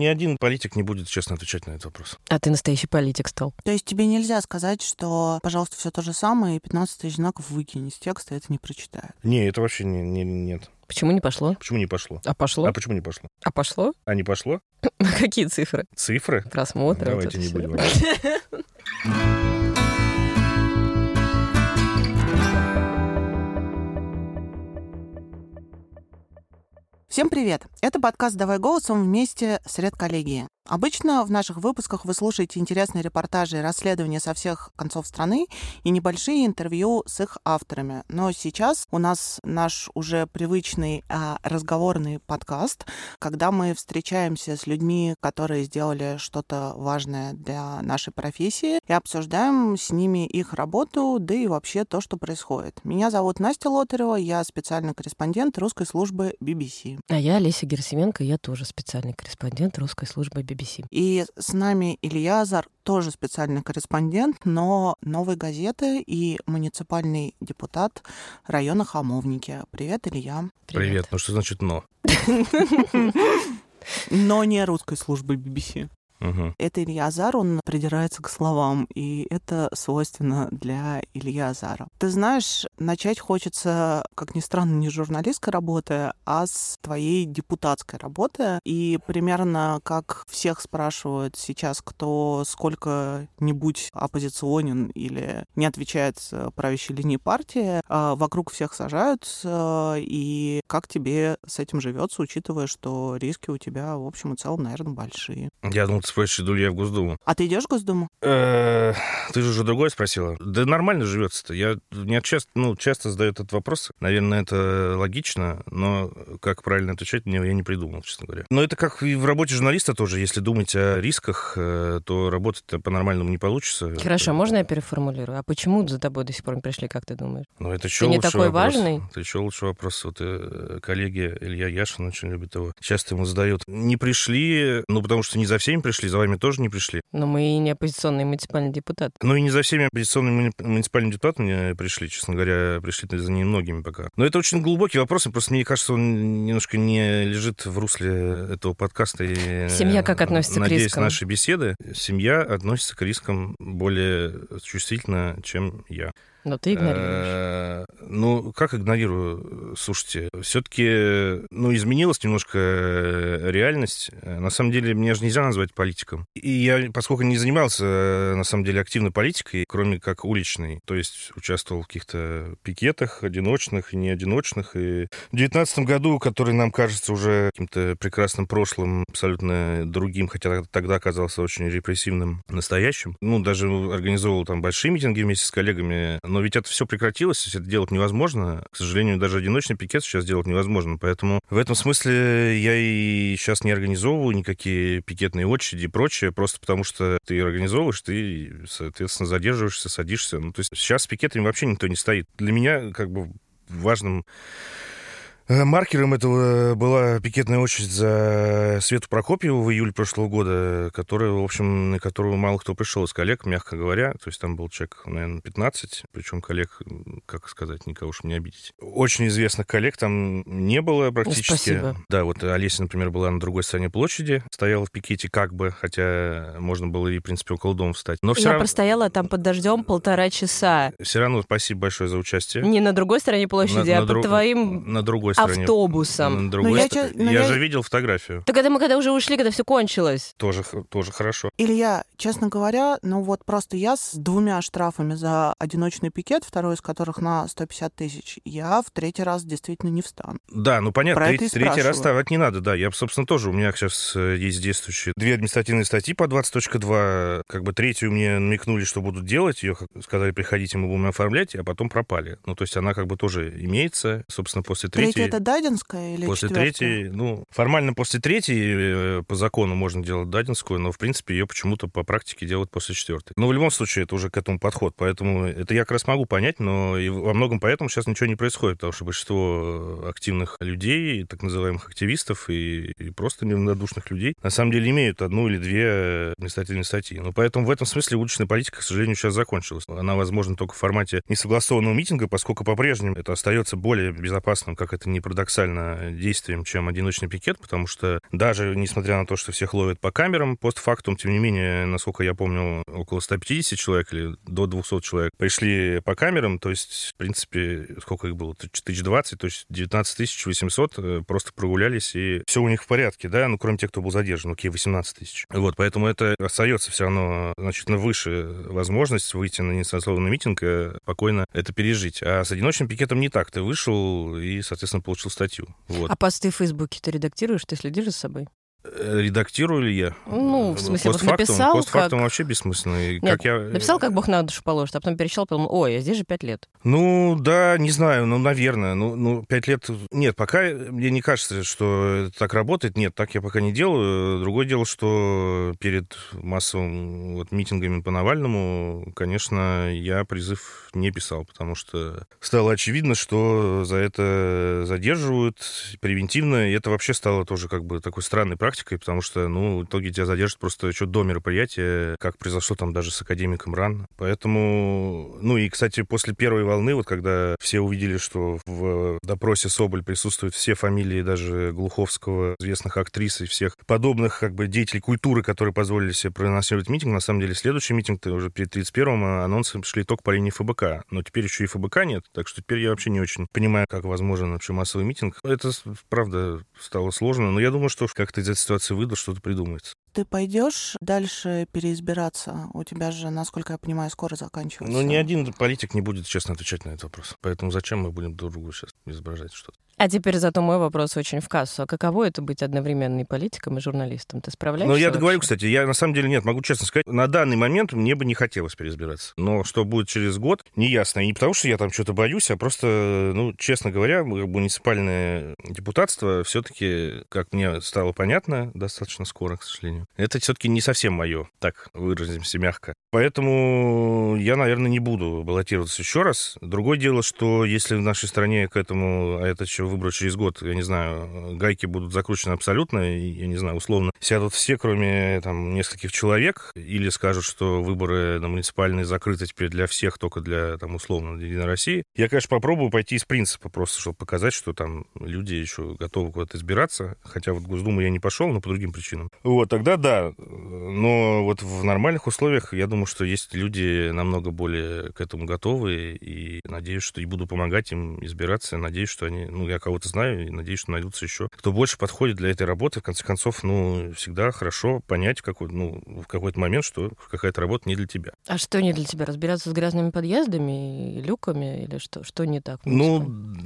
Ни один политик не будет честно отвечать на этот вопрос. А ты настоящий политик стал. То есть тебе нельзя сказать, что, пожалуйста, все то же самое, и 15 тысяч знаков выкинь из текста, это не прочитают. Не, это вообще не, не- нет. Почему не пошло? Почему не пошло? А пошло? А почему не пошло? А пошло? А не пошло? Какие цифры? Цифры? Просмотры? Давайте не будем. Всем привет! Это подкаст «Давай голосом» вместе с редколлегией. Обычно в наших выпусках вы слушаете интересные репортажи и расследования со всех концов страны и небольшие интервью с их авторами. Но сейчас у нас наш уже привычный а, разговорный подкаст, когда мы встречаемся с людьми, которые сделали что-то важное для нашей профессии, и обсуждаем с ними их работу, да и вообще то, что происходит. Меня зовут Настя Лотарева, я специальный корреспондент русской службы BBC. А я Олеся Герасименко, я тоже специальный корреспондент русской службы BBC. И с нами Илья Азар, тоже специальный корреспондент, но новой газеты и муниципальный депутат района Хамовники. Привет, Илья. Привет. Ну что значит «но»? Но не русской службы BBC. Мгм. Это Илья Азар, он придирается к словам, и это свойственно для Илья Азара. Ты знаешь, начать хочется, как ни странно, не с журналистской работы, а с твоей депутатской работы. И примерно как всех спрашивают сейчас, кто сколько-нибудь оппозиционен или не отвечает правящей линии партии, а, вокруг всех сажаются, и как тебе с этим живется, учитывая, что риски у тебя, в общем и целом, наверное, большие. Я думал, ты спросишь, иду ли я в Госдуму. А ты идешь в Госдуму? Э, Ты же уже другое спросила. Да нормально живется-то. Я мне часто, ну, часто задают этот вопрос. Наверное, это логично, но как правильно отвечать, мне я не придумал, честно говоря. Но это как и в работе журналиста тоже. Если думать о рисках, э, то работать по-нормальному не получится. Хорошо, можно я переформулирую? А почему за тобой до сих пор не пришли, как ты думаешь? Ну, это еще не лучше такой вопрос. важный? Это еще лучше вопрос. Вот э, коллеги Илья Яшин очень любит его. Часто ему задают. Не пришли, ну, потому что не за всеми пришли, за вами тоже не пришли. Но мы и не оппозиционный муниципальный депутат. Ну и не за всеми оппозиционными муни- муниципальными депутатами пришли, честно говоря, пришли за немногими пока. Но это очень глубокий вопрос, и просто мне кажется, он немножко не лежит в русле этого подкаста. И, Семья как э, относится к надеюсь, рискам? нашей беседы. Семья относится к рискам более чувствительно, чем я. Но ты игнорируешь. Э, Ну, как игнорирую? Слушайте, все-таки, ну, изменилась немножко э, реальность. Э, На самом деле, меня же нельзя назвать политиком. И я, поскольку не занимался, на самом деле, активно политикой, кроме как уличной, то есть участвовал в каких-то пикетах, одиночных и неодиночных, и в девятнадцатом году, который нам кажется уже каким-то прекрасным прошлым, абсолютно другим, хотя тогда оказался очень репрессивным настоящим. Ну, даже организовывал там большие митинги вместе с коллегами, но ведь это все прекратилось, это делать невозможно. К сожалению, даже одиночный пикет сейчас делать невозможно. Поэтому в этом смысле я и сейчас не организовываю никакие пикетные очереди и прочее, просто потому что ты организовываешь, ты, соответственно, задерживаешься, садишься. Ну, то есть сейчас с пикетами вообще никто не стоит. Для меня как бы важным Маркером этого была пикетная очередь за Свету Прокопьеву в июле прошлого года, которая, в общем, на которую мало кто пришел из коллег, мягко говоря. То есть там был человек, наверное, 15, причем коллег, как сказать, никого уж не обидеть. Очень известных коллег там не было практически. Спасибо. Да, вот Олеся, например, была на другой стороне площади, стояла в пикете как бы, хотя можно было и, в принципе, около дома встать. Но все Я равно, простояла там под дождем полтора часа. все равно спасибо большое за участие. Не на другой стороне площади, На- а на под друг- твоим на другой автобусом. На другой я ст- чё- но я я- же видел фотографию. Так это мы когда уже ушли, когда все кончилось. Тоже, тоже хорошо. Илья, честно говоря, ну вот просто я с двумя штрафами за одиночный пикет, второй из которых на 150 тысяч, я в третий раз действительно не встану. Да, ну понятно, Про это третий, и третий раз вставать не надо, да. Я, собственно, тоже, у меня сейчас э, есть действующие две административные статьи по 20.2. Как бы третью мне намекнули, что будут делать. Ее сказали, приходите, мы будем оформлять, а потом пропали. Ну, то есть она как бы тоже имеется, собственно, после Третья третьей. Это Дадинская или После четвёртая? третьей, ну, формально после третьей э, по закону можно делать дадинскую, но, в принципе, ее почему-то по практике делают после четвертой. Но в любом случае это уже к этому подход, поэтому это я как раз могу понять, но и во многом поэтому сейчас ничего не происходит, потому что большинство активных людей, так называемых активистов и, и просто неравнодушных людей на самом деле имеют одну или две административные статьи. Но поэтому в этом смысле уличная политика, к сожалению, сейчас закончилась. Она возможна только в формате несогласованного митинга, поскольку по-прежнему это остается более безопасным, как это не парадоксально, действием, чем одиночный пикет, потому что даже несмотря на то, что всех ловят по камерам, постфактум, тем не менее, насколько я помню, около 150 человек или до 200 человек пришли по камерам, то есть, в принципе, сколько их было? 1020, то есть 19 800 э, просто прогулялись, и все у них в порядке, да, ну, кроме тех, кто был задержан, окей, 18 тысяч. Вот, поэтому это остается все равно значительно выше возможность выйти на несогласованный митинг и спокойно это пережить. А с одиночным пикетом не так. Ты вышел и, соответственно, получил статью. Вот. А посты в Фейсбуке ты редактируешь, ты следишь за собой? Э, редактирую ли я? Ну, в смысле, вот написал Постфактум как... вообще бессмысленно. Нет, как я... Написал, как Бог на душу положит, а потом перечитал, подумал, ой, а здесь же пять лет. Ну, да, не знаю, ну, наверное. Ну, ну, пять лет... Нет, пока мне не кажется, что это так работает. Нет, так я пока не делаю. Другое дело, что перед массовым вот, митингами по Навальному, конечно, я призыв не писал, потому что стало очевидно, что за это задерживают превентивно, и это вообще стало тоже как бы такой странной практикой практикой, потому что, ну, в итоге тебя задержат просто еще до мероприятия, как произошло там даже с академиком РАН. Поэтому, ну и, кстати, после первой волны, вот когда все увидели, что в допросе Соболь присутствуют все фамилии даже Глуховского, известных актрис и всех подобных как бы деятелей культуры, которые позволили себе проносировать митинг, на самом деле следующий митинг уже перед 31-м а анонсы шли только по линии ФБК. Но теперь еще и ФБК нет, так что теперь я вообще не очень понимаю, как возможен вообще массовый митинг. Это, правда, стало сложно, но я думаю, что как-то из ситуации выйдут, что-то придумается. Ты пойдешь дальше переизбираться? У тебя же, насколько я понимаю, скоро заканчивается. Ну, ни один политик не будет честно отвечать на этот вопрос. Поэтому зачем мы будем друг другу сейчас изображать что-то? А теперь зато мой вопрос очень в кассу. А каково это быть одновременно и политиком, и журналистом? Ты справляешься? Ну, я вообще? договорю, кстати. Я на самом деле нет, могу честно сказать, на данный момент мне бы не хотелось переизбираться. Но что будет через год, неясно. И не потому, что я там что-то боюсь, а просто, ну, честно говоря, муниципальное депутатство все-таки, как мне стало понятно, достаточно скоро, к сожалению, это все-таки не совсем мое, так выразимся мягко. Поэтому я, наверное, не буду баллотироваться еще раз. Другое дело, что если в нашей стране к этому, а это еще выборы через год, я не знаю, гайки будут закручены абсолютно, я не знаю, условно, сядут все, кроме там нескольких человек, или скажут, что выборы на муниципальные закрыты теперь для всех, только для, там, условно, Единой России. Я, конечно, попробую пойти из принципа, просто чтобы показать, что там люди еще готовы куда-то избираться, хотя вот в Госдуму я не пошел, но по другим причинам. Вот, тогда да, но вот в нормальных условиях, я думаю, что есть люди намного более к этому готовы, и надеюсь, что и буду помогать им избираться, надеюсь, что они, ну, я кого-то знаю, и надеюсь, что найдутся еще, кто больше подходит для этой работы. В конце концов, ну, всегда хорошо понять в какой, ну, в какой-то момент, что какая-то работа не для тебя. А что не для тебя? Разбираться с грязными подъездами люками? Или что? Что не так? Ну,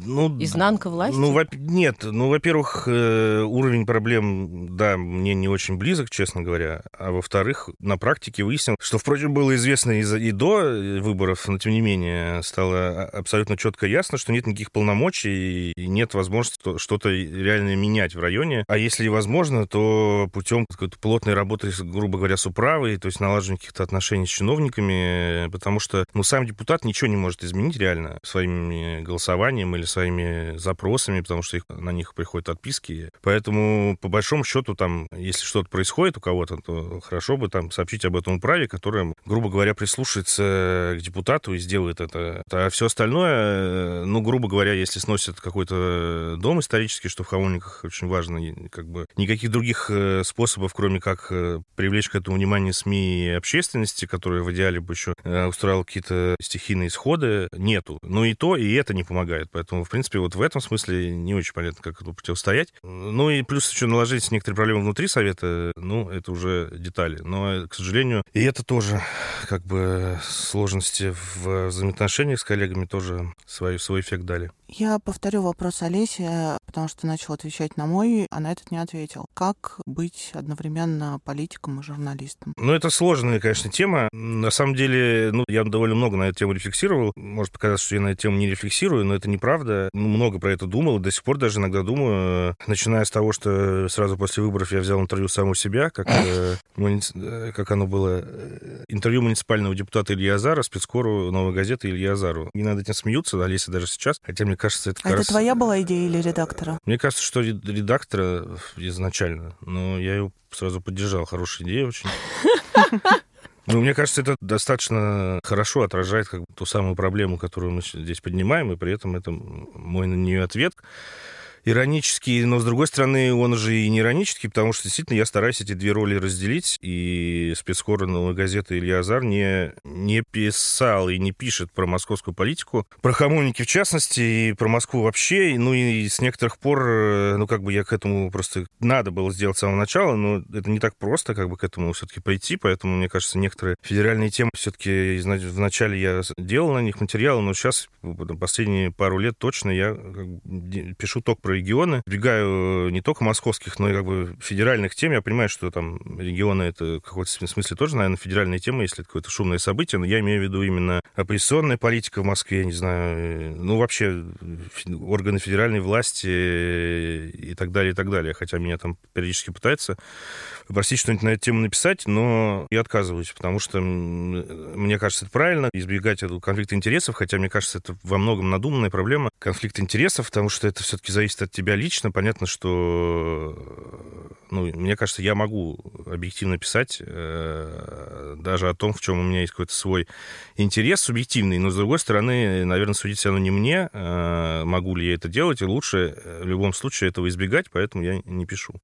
ну... Изнанка власти? Ну, во- нет. Ну, во-первых, э, уровень проблем, да, мне не очень близок, честно говоря. А во-вторых, на практике выяснил, что, впрочем, было известно и, за, и до выборов, но, тем не менее, стало абсолютно четко ясно, что нет никаких полномочий и нет возможности что-то реально менять в районе. А если возможно, то путем какой-то плотной работы, грубо говоря, с управой, то есть налаживания каких-то отношений с чиновниками, потому что, ну, сам депутат ничего не может изменить реально своим голосованием или своими запросами, потому что их, на них приходят отписки. Поэтому, по большому счету, там, если что-то происходит у кого-то, то хорошо бы там сообщить об этом управе, которая, грубо говоря, прислушается к депутату и сделает это. А все остальное, ну, грубо говоря, если сносят какой-то дом исторический, что в Хамовниках очень важно, как бы никаких других э, способов, кроме как э, привлечь к этому внимание СМИ и общественности, которая в идеале бы еще э, устраивала какие-то стихийные исходы, нету. Но и то, и это не помогает. Поэтому, в принципе, вот в этом смысле не очень понятно, как этому противостоять. Ну и плюс еще наложить некоторые проблемы внутри Совета, ну, это уже детали. Но, к сожалению, и это тоже как бы сложности в взаимоотношениях с коллегами тоже свой, свой эффект дали. Я повторю вопрос Олеси, потому что начал отвечать на мой, а на этот не ответил. Как быть одновременно политиком и журналистом? Ну, это сложная, конечно, тема. На самом деле, ну, я довольно много на эту тему рефлексировал. Может показаться, что я на эту тему не рефлексирую, но это неправда. Ну, много про это думал, до сих пор даже иногда думаю, начиная с того, что сразу после выборов я взял интервью самого себя, как, э, э, как оно было. Э, интервью муниципального депутата Илья Азара, спецкору «Новой газеты» Илья Азару. Не надо этим смеются, Олеся даже сейчас, хотя мне кажется, это... А это раз... твоя была идея или редактора? Мне кажется, что редактора изначально, но я ее сразу поддержал. Хорошая идея очень. Ну, мне кажется, это достаточно хорошо отражает как бы, ту самую проблему, которую мы здесь поднимаем, и при этом это мой на нее ответ. Иронический, но, с другой стороны, он же и не иронический, потому что, действительно, я стараюсь эти две роли разделить, и спецкор новой газеты Илья Азар не, не писал и не пишет про московскую политику, про хамовники в частности, и про Москву вообще, ну и с некоторых пор, э, ну как бы я к этому просто надо было сделать с самого начала, но это не так просто как бы к этому все-таки прийти, поэтому, мне кажется, некоторые федеральные темы все-таки вначале я делал на них материалы, но сейчас, последние пару лет точно я пишу только про регионы, избегаю не только московских, но и как бы федеральных тем. Я понимаю, что там регионы это в какой-то смысле тоже, наверное, федеральные темы, если это какое-то шумное событие, но я имею в виду именно оппозиционная политика в Москве, не знаю, ну вообще органы федеральной власти и так далее, и так далее. Хотя меня там периодически пытаются попросить что-нибудь на эту тему написать, но я отказываюсь, потому что мне кажется, это правильно, избегать этого конфликта интересов, хотя мне кажется, это во многом надуманная проблема конфликта интересов, потому что это все-таки зависит от тебя лично. Понятно, что, ну, мне кажется, я могу объективно писать э, даже о том, в чем у меня есть какой-то свой интерес субъективный, но, с другой стороны, наверное, судить все равно не мне, э, могу ли я это делать, и лучше э, в любом случае этого избегать, поэтому я не пишу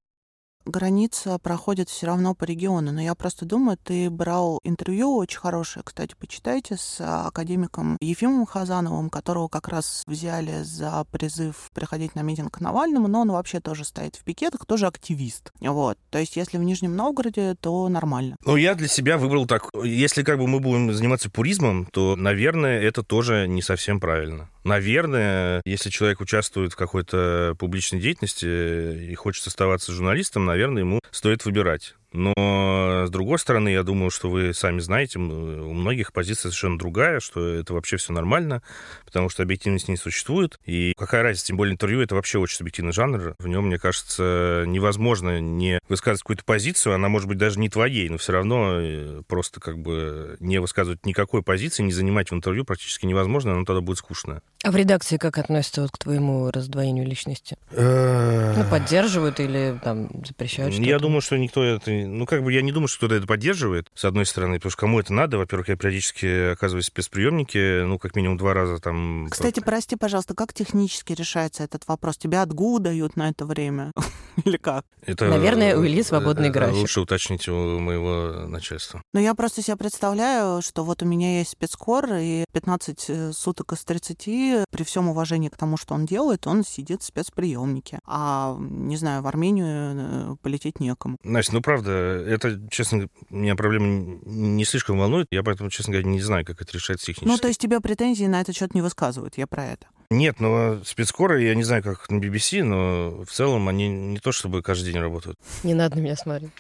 граница проходит все равно по региону. Но я просто думаю, ты брал интервью очень хорошее, кстати, почитайте, с академиком Ефимом Хазановым, которого как раз взяли за призыв приходить на митинг к Навальному, но он вообще тоже стоит в пикетах, тоже активист. Вот. То есть если в Нижнем Новгороде, то нормально. Ну, я для себя выбрал так. Если как бы мы будем заниматься пуризмом, то, наверное, это тоже не совсем правильно. Наверное, если человек участвует в какой-то публичной деятельности и хочет оставаться журналистом, наверное, ему стоит выбирать. Но, с другой стороны, я думаю, что вы сами знаете, у многих позиция совершенно другая, что это вообще все нормально, потому что объективности не существует. И какая разница, тем более интервью — это вообще очень субъективный жанр. В нем, мне кажется, невозможно не высказывать какую-то позицию, она может быть даже не твоей, но все равно э, просто как бы не высказывать никакой позиции, не занимать в интервью практически невозможно, оно тогда будет скучно. А в редакции как относятся вот к твоему раздвоению личности? Ну, поддерживают или там запрещают что-то? Я думаю, что никто это ну, как бы я не думаю, что кто-то это поддерживает, с одной стороны, потому что кому это надо. Во-первых, я периодически оказываюсь в спецприемнике, ну, как минимум два раза там... Кстати, прости, пожалуйста, как технически решается этот вопрос? Тебя отгу дают на это время? Или как? Это, Наверное, у Ильи свободный э, график. Лучше уточнить у моего начальства. Но я просто себе представляю, что вот у меня есть спецкор, и 15 э, суток из 30, при всем уважении к тому, что он делает, он сидит в спецприемнике. А, не знаю, в Армению э, полететь некому. Настя, ну, правда, это, честно, меня проблема не слишком волнует. Я поэтому, честно говоря, не знаю, как это решать технически. Ну, то есть тебе претензии на этот счет не высказывают, я про это. Нет, но спецскоры, я не знаю, как на BBC, но в целом они не то чтобы каждый день работают. Не надо на меня смотреть.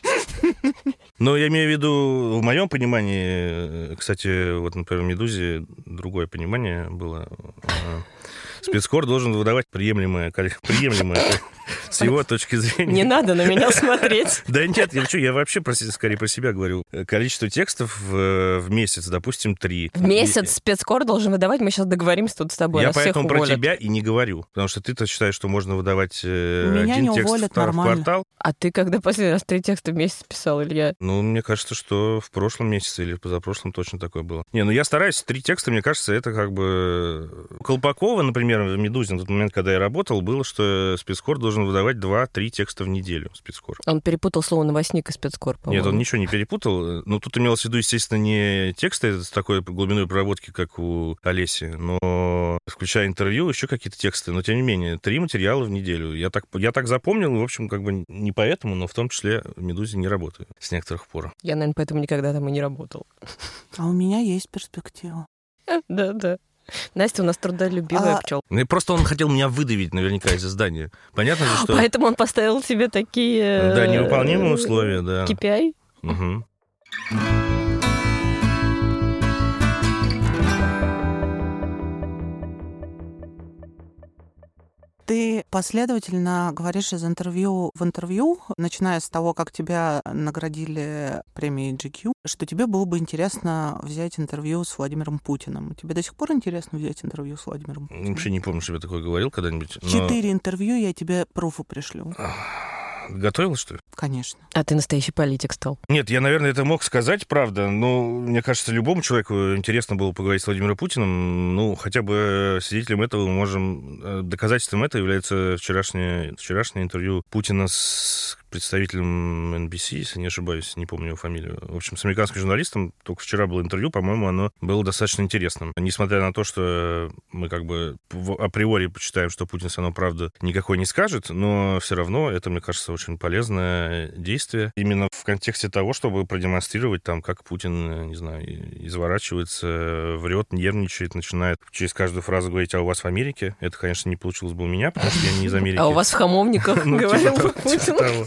Но я имею в виду, в моем понимании, кстати, вот, например, в «Медузе» другое понимание было. Спецкор должен выдавать приемлемое, приемлемое с его точки зрения. Не надо на меня смотреть. Да нет, я, я вообще про, скорее про себя говорю. Количество текстов в, в месяц, допустим, три. В месяц спецкор должен выдавать, мы сейчас договоримся тут с тобой. Я поэтому про тебя и не говорю. Потому что ты-то считаешь, что можно выдавать э, один текст в, в квартал. А ты когда последний раз три текста в месяц писал, Илья? Ну, мне кажется, что в прошлом месяце или позапрошлом точно такое было. Не, ну я стараюсь, три текста, мне кажется, это как бы... Колпакова, например, в «Медузе» на тот момент, когда я работал, было, что спецкор должен выдавать два-три текста в неделю спецкор. Он перепутал слово новостник и спецкор, по-моему. Нет, он ничего не перепутал. Но тут имелось в виду, естественно, не тексты с такой глубиной проработки, как у Олеси, но включая интервью, еще какие-то тексты. Но, тем не менее, три материала в неделю. Я так, я так запомнил, в общем, как бы не поэтому, но в том числе в «Медузе» не работаю с некоторых пор. Я, наверное, поэтому никогда там и не работал. А у меня есть перспектива. Да, да. Настя у нас трудолюбивая а... пчел. Ну, просто он хотел меня выдавить наверняка из здания. Понятно же, что... Поэтому он поставил себе такие... Да, невыполнимые условия, да. KPI? Угу. Ты последовательно говоришь из интервью в интервью, начиная с того, как тебя наградили премией GQ, что тебе было бы интересно взять интервью с Владимиром Путиным. Тебе до сих пор интересно взять интервью с Владимиром Путиным? Вообще не помню, что я такое говорил когда-нибудь. Но... Четыре интервью я тебе пруфу пришлю. Готовил, что ли? Конечно. А ты настоящий политик стал. Нет, я, наверное, это мог сказать, правда, но мне кажется, любому человеку интересно было поговорить с Владимиром Путиным. Ну, хотя бы свидетелем этого мы можем... Э, доказательством этого является вчерашнее, вчерашнее интервью Путина с представителем NBC, если не ошибаюсь, не помню его фамилию. В общем, с американским журналистом. Только вчера было интервью, по-моему, оно было достаточно интересным. Несмотря на то, что мы как бы априори почитаем, что Путин все равно правду никакой не скажет, но все равно это, мне кажется, очень полезное действие. Именно в контексте того, чтобы продемонстрировать там, как Путин, не знаю, изворачивается, врет, нервничает, начинает через каждую фразу говорить, а у вас в Америке? Это, конечно, не получилось бы у меня, потому что я не из Америки. А у вас в Хамовниках, ну, типа говорил Путин.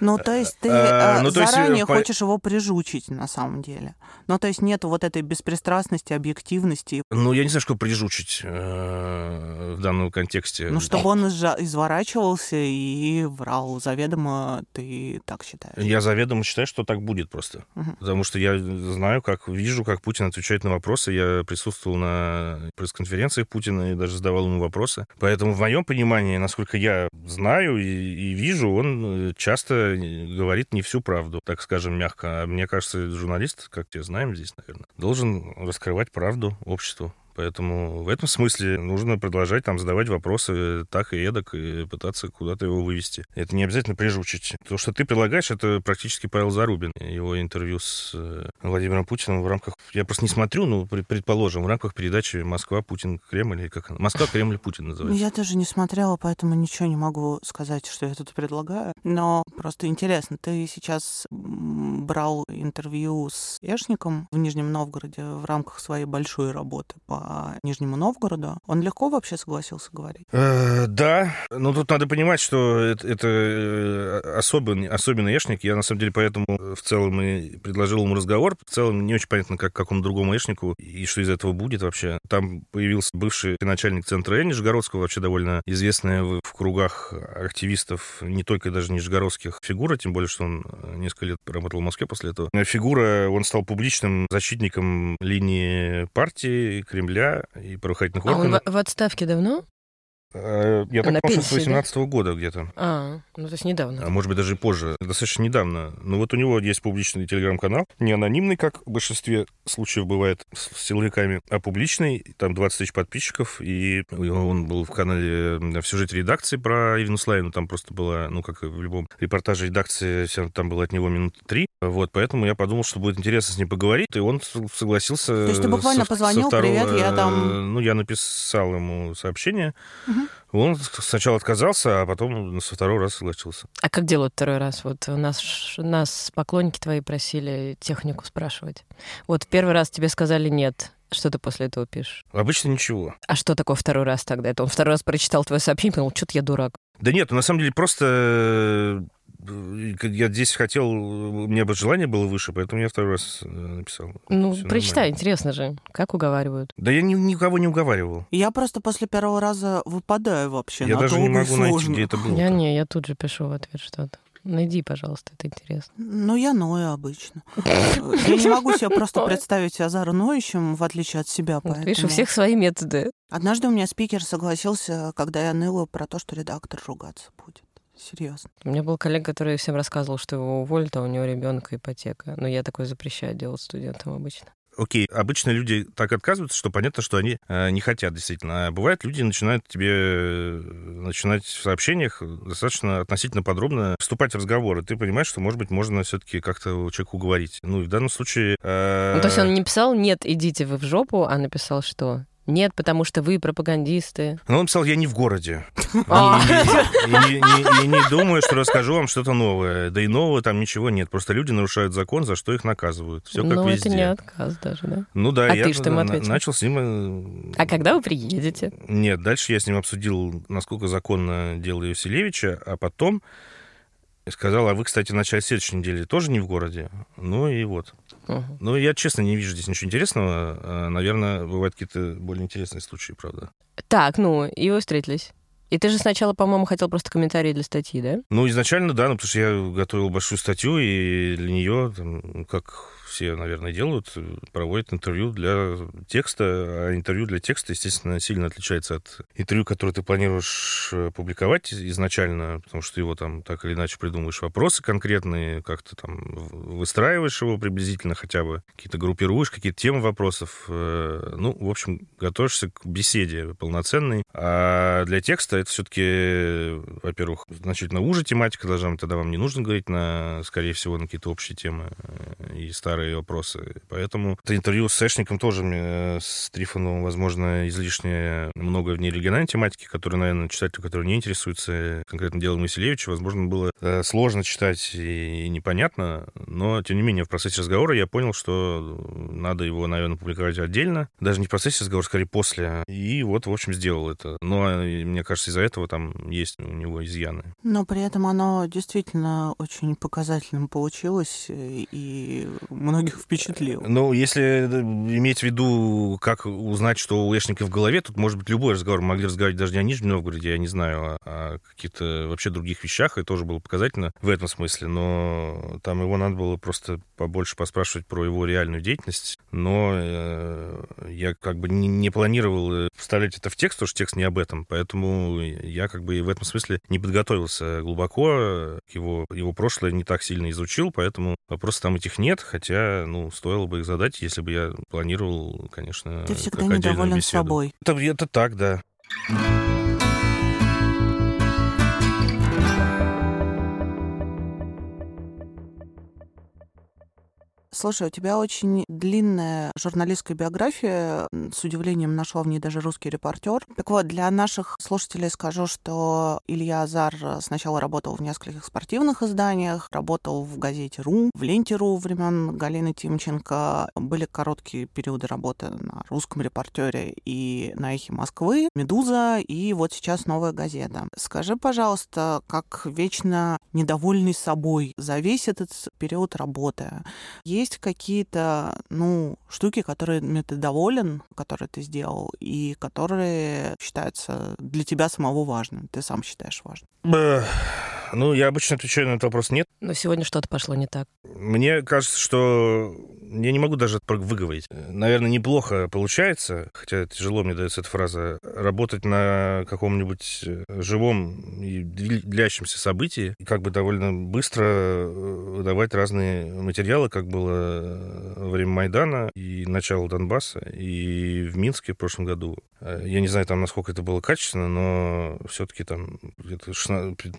Ну, то есть ты а, ну, заранее есть, хочешь его прижучить, на самом деле. Ну, то есть нет вот этой беспристрастности, объективности. Ну, я не знаю, что прижучить э, в данном контексте. Ну, чтобы он изворачивался и врал. Заведомо ты так считаешь? Я заведомо считаю, что так будет просто. Угу. Потому что я знаю, как вижу, как Путин отвечает на вопросы. Я присутствовал на пресс-конференциях Путина и даже задавал ему вопросы. Поэтому в моем понимании, насколько я знаю и, и вижу, он часто говорит не всю правду, так скажем, мягко. А мне кажется, журналист, как все знаем здесь, наверное, должен раскрывать правду обществу. Поэтому в этом смысле нужно продолжать там задавать вопросы так и эдак, и пытаться куда-то его вывести. Это не обязательно прижучить. То, что ты предлагаешь, это практически Павел Зарубин. Его интервью с э, Владимиром Путиным в рамках... Я просто не смотрю, но предположим, в рамках передачи «Москва, Путин, Кремль» или как она? «Москва, Кремль, Путин» называется. Я даже не смотрела, поэтому ничего не могу сказать, что я тут предлагаю. Но просто интересно, ты сейчас брал интервью с Эшником в Нижнем Новгороде в рамках своей большой работы по Нижнему Новгороду. Он легко вообще согласился говорить? Э, да, но тут надо понимать, что это, это э, особенный, особенный эшник. Я, на самом деле, поэтому в целом и предложил ему разговор. В целом не очень понятно, как какому другому эшнику и что из этого будет вообще. Там появился бывший начальник центра Нижегородского, вообще довольно известная в, в кругах активистов, не только даже нижегородских фигура, тем более, что он несколько лет работал в Москве после этого. Фигура, он стал публичным защитником линии партии Кремля Кремля и правоохранительных а органов. он в, в отставке давно? Э, я так понял, что с 18 -го года где-то. А, ну то есть недавно. А может быть, даже позже. Достаточно недавно. Ну вот у него есть публичный телеграм-канал. Не анонимный, как в большинстве случаев бывает с силовиками, а публичный. Там 20 тысяч подписчиков. И он был в канале в сюжете редакции про Ирину Славину. Там просто было, ну как в любом репортаже редакции, там было от него минут три. Вот, поэтому я подумал, что будет интересно с ним поговорить. И он согласился. То есть ты буквально со, позвонил, со второго, привет, я там... Ну, я написал ему сообщение. Угу. Он сначала отказался, а потом со второго раз согласился. А как делают второй раз? Вот у нас, нас поклонники твои просили технику спрашивать. Вот первый раз тебе сказали нет. Что ты после этого пишешь? Обычно ничего. А что такое второй раз тогда? Это он второй раз прочитал твое сообщение и понял, что-то я дурак. Да нет, на самом деле просто я здесь хотел, у меня бы желание было выше, поэтому я второй раз э, написал. Ну, Все прочитай, нормально. интересно же, как уговаривают. Да я ни, никого не уговаривал. Я просто после первого раза выпадаю вообще. Я даже не могу сложно. найти, где это было. Я не, я тут же пишу в ответ что-то. Найди, пожалуйста, это интересно. Ну, я ною обычно. Я не могу себе просто представить Азара ноющим, в отличие от себя. Вот, видишь, у всех свои методы. Однажды у меня спикер согласился, когда я ныла про то, что редактор ругаться будет. Серьезно. У меня был коллега, который всем рассказывал, что его уволят, а у него ребенка ипотека. Но я такое запрещаю делать студентам обычно. Окей, обычно люди так отказываются, что понятно, что они э, не хотят действительно. А бывает, люди начинают тебе э, начинать в сообщениях достаточно относительно подробно вступать в разговор, и ты понимаешь, что, может быть, можно все-таки как-то человеку уговорить. Ну, и в данном случае... Э... Ну, то есть он не писал «нет, идите вы в жопу», а написал что? Нет, потому что вы пропагандисты. Ну, он писал, я не в городе. А. И не думаю, что расскажу вам что-то новое. Да и нового там ничего нет. Просто люди нарушают закон, за что их наказывают. Все как ну, везде. это не отказ даже, да? Ну да, а я начал с ним... Э, а когда вы приедете? Нет, дальше я с ним обсудил, насколько законно дело Евселевича, а потом сказал, а вы, кстати, в начале следующей недели тоже не в городе? Ну и вот. Угу. Ну, я, честно, не вижу здесь ничего интересного. А, наверное, бывают какие-то более интересные случаи, правда. Так, ну, и вы встретились. И ты же сначала, по-моему, хотел просто комментарии для статьи, да? Ну, изначально, да, ну, потому что я готовил большую статью, и для нее, там, как все, наверное, делают, проводят интервью для текста, а интервью для текста, естественно, сильно отличается от интервью, которое ты планируешь э, публиковать изначально, потому что его там так или иначе придумываешь вопросы конкретные, как-то там выстраиваешь его приблизительно хотя бы, какие-то группируешь, какие-то темы вопросов. Э, ну, в общем, готовишься к беседе полноценной. А для текста это все-таки, во-первых, значительно уже тематика должна быть, тогда вам не нужно говорить на, скорее всего, на какие-то общие темы э, и старые старые вопросы. Поэтому это интервью с Сэшником тоже мне, с Трифоновым, возможно, излишне много в ней региональной тематики, которая, наверное, читателю, который не интересуется конкретно делом Василевича, возможно, было э, сложно читать и непонятно, но, тем не менее, в процессе разговора я понял, что надо его, наверное, публиковать отдельно, даже не в процессе разговора, скорее после. И вот, в общем, сделал это. Но, мне кажется, из-за этого там есть у него изъяны. Но при этом оно действительно очень показательным получилось, и многих впечатлил. Ну, если э, иметь в виду, как узнать, что у Лешника в голове, тут может быть любой разговор. Мы могли разговаривать даже не о Нижнем Новгороде, я не знаю, а о каких-то вообще других вещах, и тоже было показательно в этом смысле. Но там его надо было просто побольше поспрашивать про его реальную деятельность. Но э, я как бы не, не планировал э, вставлять это в текст, потому что текст не об этом. Поэтому я как бы в этом смысле не подготовился глубоко. Его, его прошлое не так сильно изучил, поэтому вопросов там этих нет, хотя ну, стоило бы их задать, если бы я планировал, конечно, Ты всегда недоволен беседу. собой. Это, это так, да. Слушай, у тебя очень длинная журналистская биография. С удивлением нашел в ней даже русский репортер. Так вот, для наших слушателей скажу, что Илья Азар сначала работал в нескольких спортивных изданиях, работал в газете «Ру», в ленте «Ру» времен Галины Тимченко. Были короткие периоды работы на русском репортере и на «Эхе Москвы», «Медуза» и вот сейчас «Новая газета». Скажи, пожалуйста, как вечно недовольный собой за весь этот период работы, есть есть какие-то, ну, штуки, которыми ты доволен, которые ты сделал, и которые считаются для тебя самого важными, ты сам считаешь важным? Ну, я обычно отвечаю на этот вопрос нет. Но сегодня что-то пошло не так. Мне кажется, что я не могу даже выговорить. Наверное, неплохо получается, хотя тяжело мне дается эта фраза, работать на каком-нибудь э, живом и длящемся событии, и как бы довольно быстро э, давать разные материалы, как было э, во время Майдана и начала Донбасса, и в Минске в прошлом году. Я не знаю, там, насколько это было качественно, но все-таки там где-то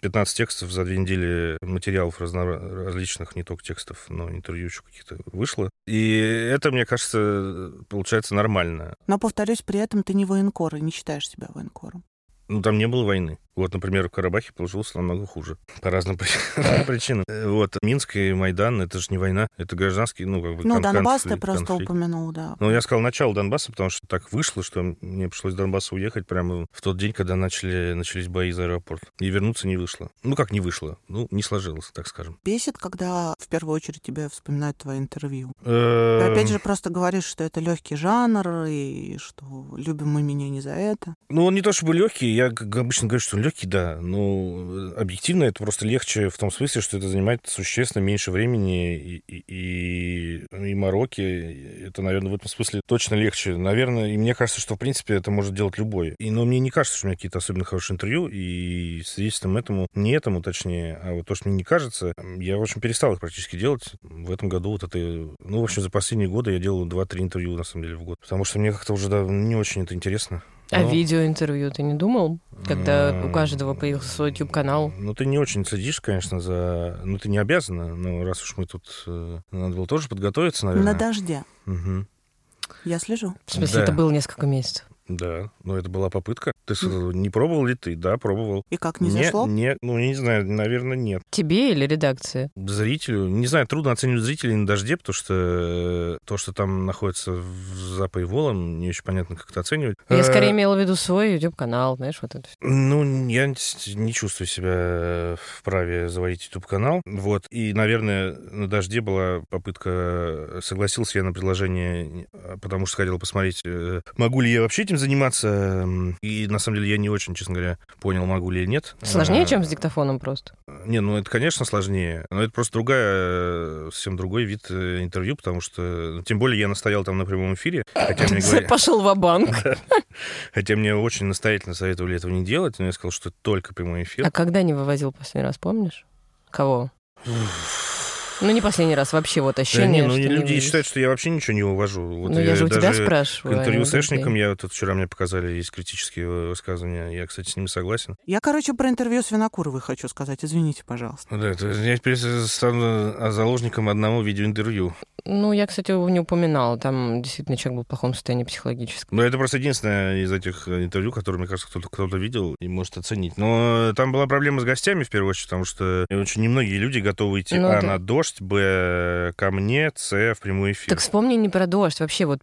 15 текстов за две недели материалов различных, не только текстов, но интервью еще каких-то вышло. И это, мне кажется, получается нормально. Но, повторюсь, при этом ты не военкор и не считаешь себя военкором. Ну, там не было войны. Вот, например, в Карабахе получилось намного хуже. По разным причинам. Э, вот, Минск и Майдан, это же не война, это гражданский, ну, как бы Ну, Донбасс ты просто упомянул, да. Ну, я сказал начало Донбасса, потому что так вышло, что мне пришлось с Донбасса уехать прямо в тот день, когда начали, начались бои за аэропорт. И вернуться не вышло. Ну, как не вышло? Ну, не сложилось, так скажем. Бесит, когда в первую очередь тебя вспоминают твои интервью. Ты опять же просто говоришь, что это легкий жанр, и что любим мы меня не за это. Ну, он не то чтобы легкий, я обычно говорю, что он легкий, да. Ну, объективно это просто легче в том смысле, что это занимает существенно меньше времени и, и, и, мороки. Это, наверное, в этом смысле точно легче. Наверное, и мне кажется, что, в принципе, это может делать любой. И, но мне не кажется, что у меня какие-то особенно хорошие интервью, и свидетельством этому, не этому, точнее, а вот то, что мне не кажется, я, в общем, перестал их практически делать. В этом году вот это... Ну, в общем, за последние годы я делал 2-3 интервью, на самом деле, в год. Потому что мне как-то уже да, не очень это интересно. А ну, видеоинтервью ты не думал, когда у каждого появился свой YouTube-канал? Ну, ты не очень следишь, конечно, за... Ну, ты не обязана, но раз уж мы тут... Э, надо было тоже подготовиться, наверное. На дожде. Угу. Я слежу. В смысле, да. это было несколько месяцев? Да, но это была попытка. Ты не пробовал ли ты? Да, пробовал. И как, не, не зашло? Не, ну, я не знаю, наверное, нет. Тебе или редакции? Зрителю. Не знаю, трудно оценивать зрителей на дожде, потому что э, то, что там находится в запой волом, не очень понятно, как это оценивать. Я скорее имела в виду свой YouTube-канал, знаешь, вот это. Ну, я не чувствую себя вправе заводить YouTube-канал. Вот. И, наверное, на дожде была попытка... Согласился я на предложение, потому что хотел посмотреть, э, могу ли я вообще этим заниматься. И на самом деле, я не очень, честно говоря, понял, могу ли или нет. Сложнее, А, чем с диктофоном просто. Не, ну это, конечно, сложнее, но это просто другая, совсем другой вид э, интервью, потому что, ну, тем более, я настоял там на прямом эфире, хотя мне, говорят- Пошел в банк хотя мне очень настоятельно советовали этого не делать, но я сказал, что это только прямой эфир. А когда не вывозил последний раз, помнишь? Кого? Ну, не последний раз, вообще вот Да ощущение, не, ну что не люди вывез. считают, что я вообще ничего не увожу. Вот Ну, я же у тебя спрашиваю. К интервью не с. Эшником я вот тут вчера мне показали, есть критические высказывания. Я, кстати, с ними согласен. Я, короче, про интервью с Винокуровой хочу сказать. Извините, пожалуйста. Ну да, это, я теперь стану а, заложником одного видеоинтервью. Ну, я, кстати, его не упоминала. Там действительно человек был в плохом состоянии психологическом. Но это просто единственное из этих э, интервью, которые, мне кажется, кто-то, кто-то видел и может оценить. Но там была проблема с гостями, в первую очередь, потому что очень немногие люди готовы идти, Ну а, да. на дождь, б, ко мне, с, в прямой эфир. Так вспомни не про дождь, вообще вот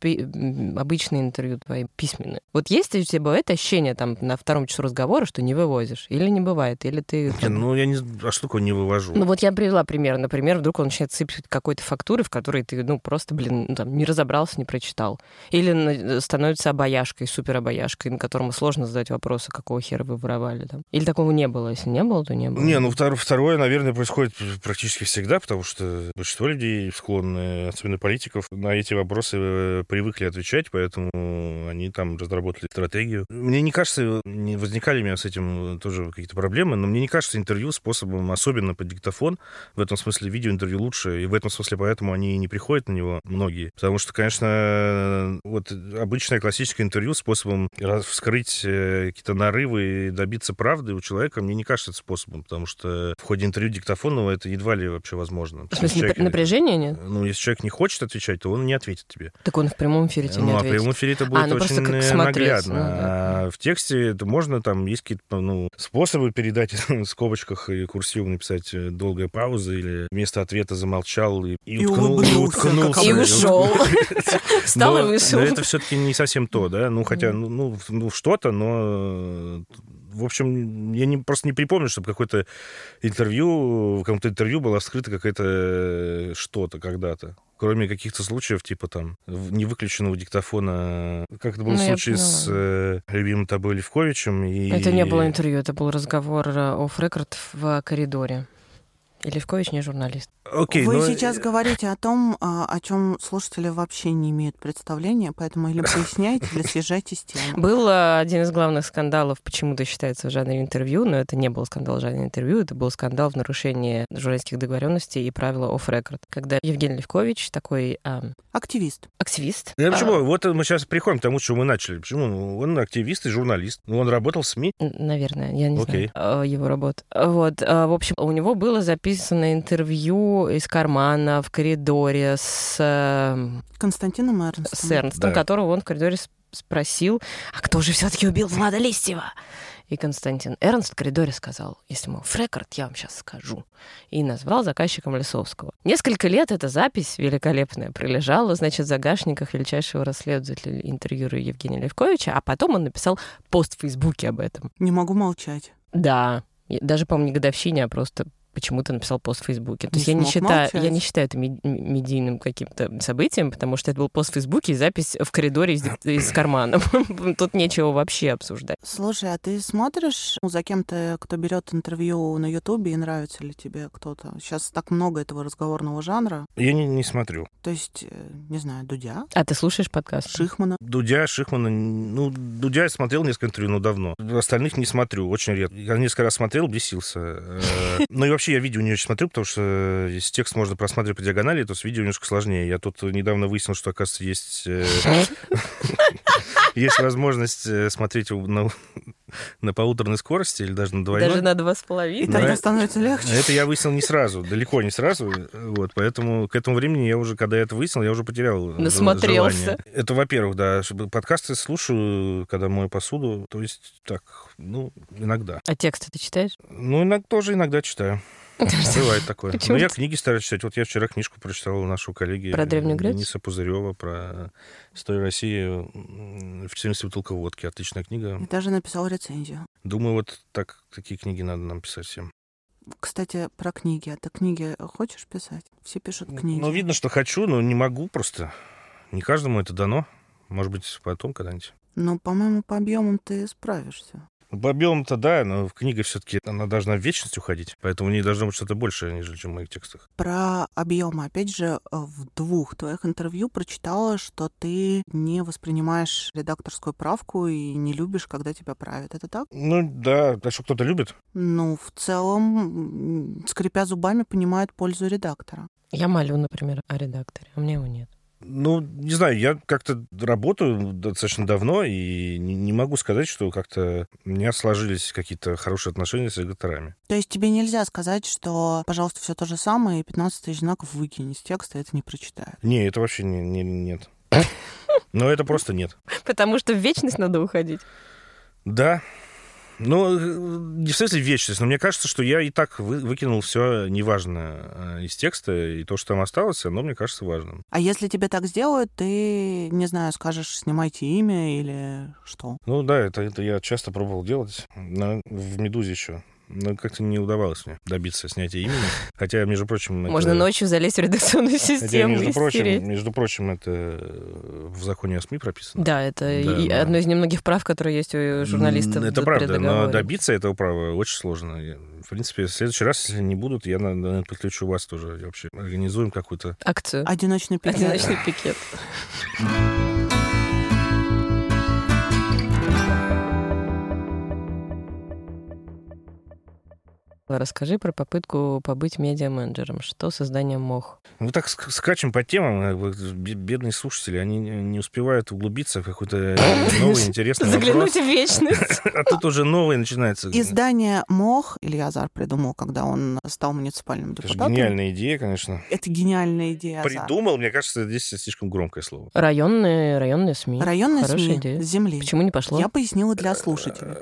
обычные интервью твои, письменные. Вот есть ли у тебя бывает ощущение там на втором часу разговора, что не вывозишь? Или не бывает? Или ты... Не, ну, я не... А что такое не вывожу? Ну вот я привела пример. Например, вдруг он начинает сыпать какой-то фактуры, в которой ты, ну, просто, блин, ну, там, не разобрался, не прочитал. Или на- становится обаяшкой, супер обаяшкой, на которому сложно задать вопросы, какого хера вы воровали там. Или такого не было? Если не было, то не было. Не, ну втор- второе, наверное, происходит практически всегда, потому что большинство людей склонны, особенно политиков, на эти вопросы э, привыкли отвечать, поэтому они там разработали стратегию. Мне не кажется, не возникали у меня с этим тоже какие-то проблемы, но мне не кажется интервью способом, особенно под диктофон, в этом смысле видеоинтервью лучше, и в этом смысле поэтому они не приходят на него, многие. Потому что, конечно, вот обычное классическое интервью способом вскрыть э, какие-то нарывы и добиться правды у человека, мне не кажется способом, потому что в ходе интервью диктофонного это едва ли вообще возможно. В смысле, Человек- напр- напряжения нет? Ну, если человек не хочет отвечать, то он не ответит тебе. Так он в прямом эфире тебе не ну, а в ответит. прямом эфире это будет ну, просто очень как э, смотреть, наглядно. ну, да. А в тексте это можно, там есть какие-то ну, способы передать в скобочках и курсивом написать э, долгая пауза или вместо ответа замолчал и, И уткнул- улыбнулся, как уткнулся. И ушел. Встал и Но- вышел. Но это все-таки не совсем то, да? Ну, хотя, ну, ну, в- ну, что-то, но... э, В общем, я не, просто не припомню, чтобы какое-то интервью, в каком-то интервью было вскрыто какое-то э, что-то когда-то. Кроме каких-то случаев, типа там, невыключенного диктофона. Как это был Ну, случай с э, любимым тобой Левковичем. И... Это не было интервью, это был разговор оф рекорд в коридоре. И Левкович не журналист. Окей, Вы но- сейчас говорите о том, а, о чем слушатели вообще не имеют представления, поэтому или поясняйте, или съезжайте с темы. Был э, один из главных скандалов, почему-то считается в жанре интервью, но это не был скандал в жанре интервью, это был скандал в нарушении журналистских договоренностей и правила оф рекорд когда Евгений Левкович, такой а, Активист. активист. Ну, а, почему? Вот мы сейчас приходим к тому, чего мы начали. Почему? Ну, Он активист и журналист. Ну, Он работал в СМИ. Наверное, я не Окей. знаю э, его работу. Вот, э, в общем, у него было записано интервью из кармана в коридоре с, э, Константином Эрнстом. с Эрнстом, Да. которого он в коридоре спросил, а кто же все-таки убил Влада Листьева? И Константин Эрнст в коридоре сказал, если мы фрекорд, я вам сейчас скажу. И назвал заказчиком Лисовского. Несколько лет эта запись великолепная пролежала, значит, в загашниках величайшего расследователя интервьюера Евгения Левковича, а потом он написал пост в Фейсбуке об этом. Не могу молчать. Да. Даже, по-моему, не годовщине, а просто почему-то написал пост в Фейсбуке. То Не есть я не считаю, молчать. я не считаю это медийным каким-то событием, потому что это был пост в Фейсбуке и запись в коридоре из, из кармана. Тут нечего вообще обсуждать. Слушай, а ты смотришь ну, за кем-то, кто берет интервью на Ютубе, и нравится ли тебе кто-то? Сейчас так много этого разговорного жанра. Я не, не смотрю. То есть, э, не знаю, Дудя, А ты слушаешь подкаст? Шихмана. Дудя, Шихмана, ну, Дудя я смотрел несколько интервью, но давно. Остальных не смотрю, очень редко. Я несколько раз смотрел, бесился. Э, Ну и вообще я видео не очень смотрю, потому что э, если текст можно просматривать по диагонали, то с видео немножко сложнее. Я тут недавно выяснил, что, оказывается, есть, э, есть возможность э, смотреть на, на полуторной скорости или даже на двойной. Даже на два с И половиной? Да. тогда становится легче. Это я выяснил не сразу, далеко не сразу. Вот, поэтому к этому времени я уже, когда я это выяснил, я уже потерял Насмотрелся. желание. Это, во-первых, да. чтобы- Подкасты слушаю, когда мою посуду. То есть так, ну, иногда. А тексты ты читаешь? Ну, иногда, тоже иногда читаю. Бывает такое. Почему Ну, я книги стараюсь читать. Вот я вчера книжку прочитал у нашего коллеги Про Древнюю Грецию? Дениса Пузырева про историю России в 70 бутылка водки. Отличная книга. И даже написал рецензию. Думаю, вот так, такие книги надо нам писать всем. Кстати, про книги. А ты книги хочешь писать? Все пишут книги. Ну, видно, что хочу, но не могу просто. Не каждому это дано. Может быть, потом когда-нибудь. Ну, по-моему, по объемам ты справишься. По объемам-то да, но книга все-таки она должна в вечность уходить, поэтому в ней должно быть что-то большее, нежели чем в моих текстах. Про объемы. Опять же, в двух твоих интервью прочитала, что ты не воспринимаешь редакторскую правку и не любишь, когда тебя правят. Это так? Ну да, а что кто-то любит? Ну, в целом, скрипя зубами, понимает пользу редактора. Я молю, например, о редакторе, а мне его нет. Ну, не знаю, я как-то работаю достаточно давно, и не, могу сказать, что как-то у меня сложились какие-то хорошие отношения с редакторами. То есть тебе нельзя сказать, что, пожалуйста, все то же самое, и 15 тысяч знаков выкинь из текста, это не прочитают? Не, это вообще не, не, нет. Но это просто нет. Потому что в вечность надо уходить. Да, ну, не в смысле вечность, но мне кажется, что я и так вы, выкинул все неважное э, из текста, и то, что там осталось, оно мне кажется важным. А если тебе так сделают, ты, не знаю, скажешь, снимайте имя или что? Ну да, это, это я часто пробовал делать. На, в «Медузе» еще но как-то не удавалось мне добиться снятия имени. Хотя, между прочим... Можно это... ночью залезть в редакционную систему Хотя, между, и прочим, стереть. между прочим, это в законе о СМИ прописано. Да, это да, и да. одно из немногих прав, которые есть у журналистов. Это правда, но добиться этого права очень сложно. В принципе, в следующий раз, если не будут, я, наверное, подключу вас тоже. Вообще организуем какую-то... Акцию. Одиночный пикет. Одиночный пикет. Расскажи про попытку побыть медиа-менеджером. Что с изданием МОХ? Мы так скачем по темам. Бедные слушатели, они не успевают углубиться в какой-то новый интересный вопрос. Заглянуть в вечность. А тут уже новый начинается. Издание МОХ Илья Азар придумал, когда он стал муниципальным депутатом. Это гениальная идея, конечно. Это гениальная идея. Придумал, мне кажется, здесь слишком громкое слово. Районные, районные СМИ. Районные СМИ идея. земли. Почему не пошло? Я пояснила для слушателей.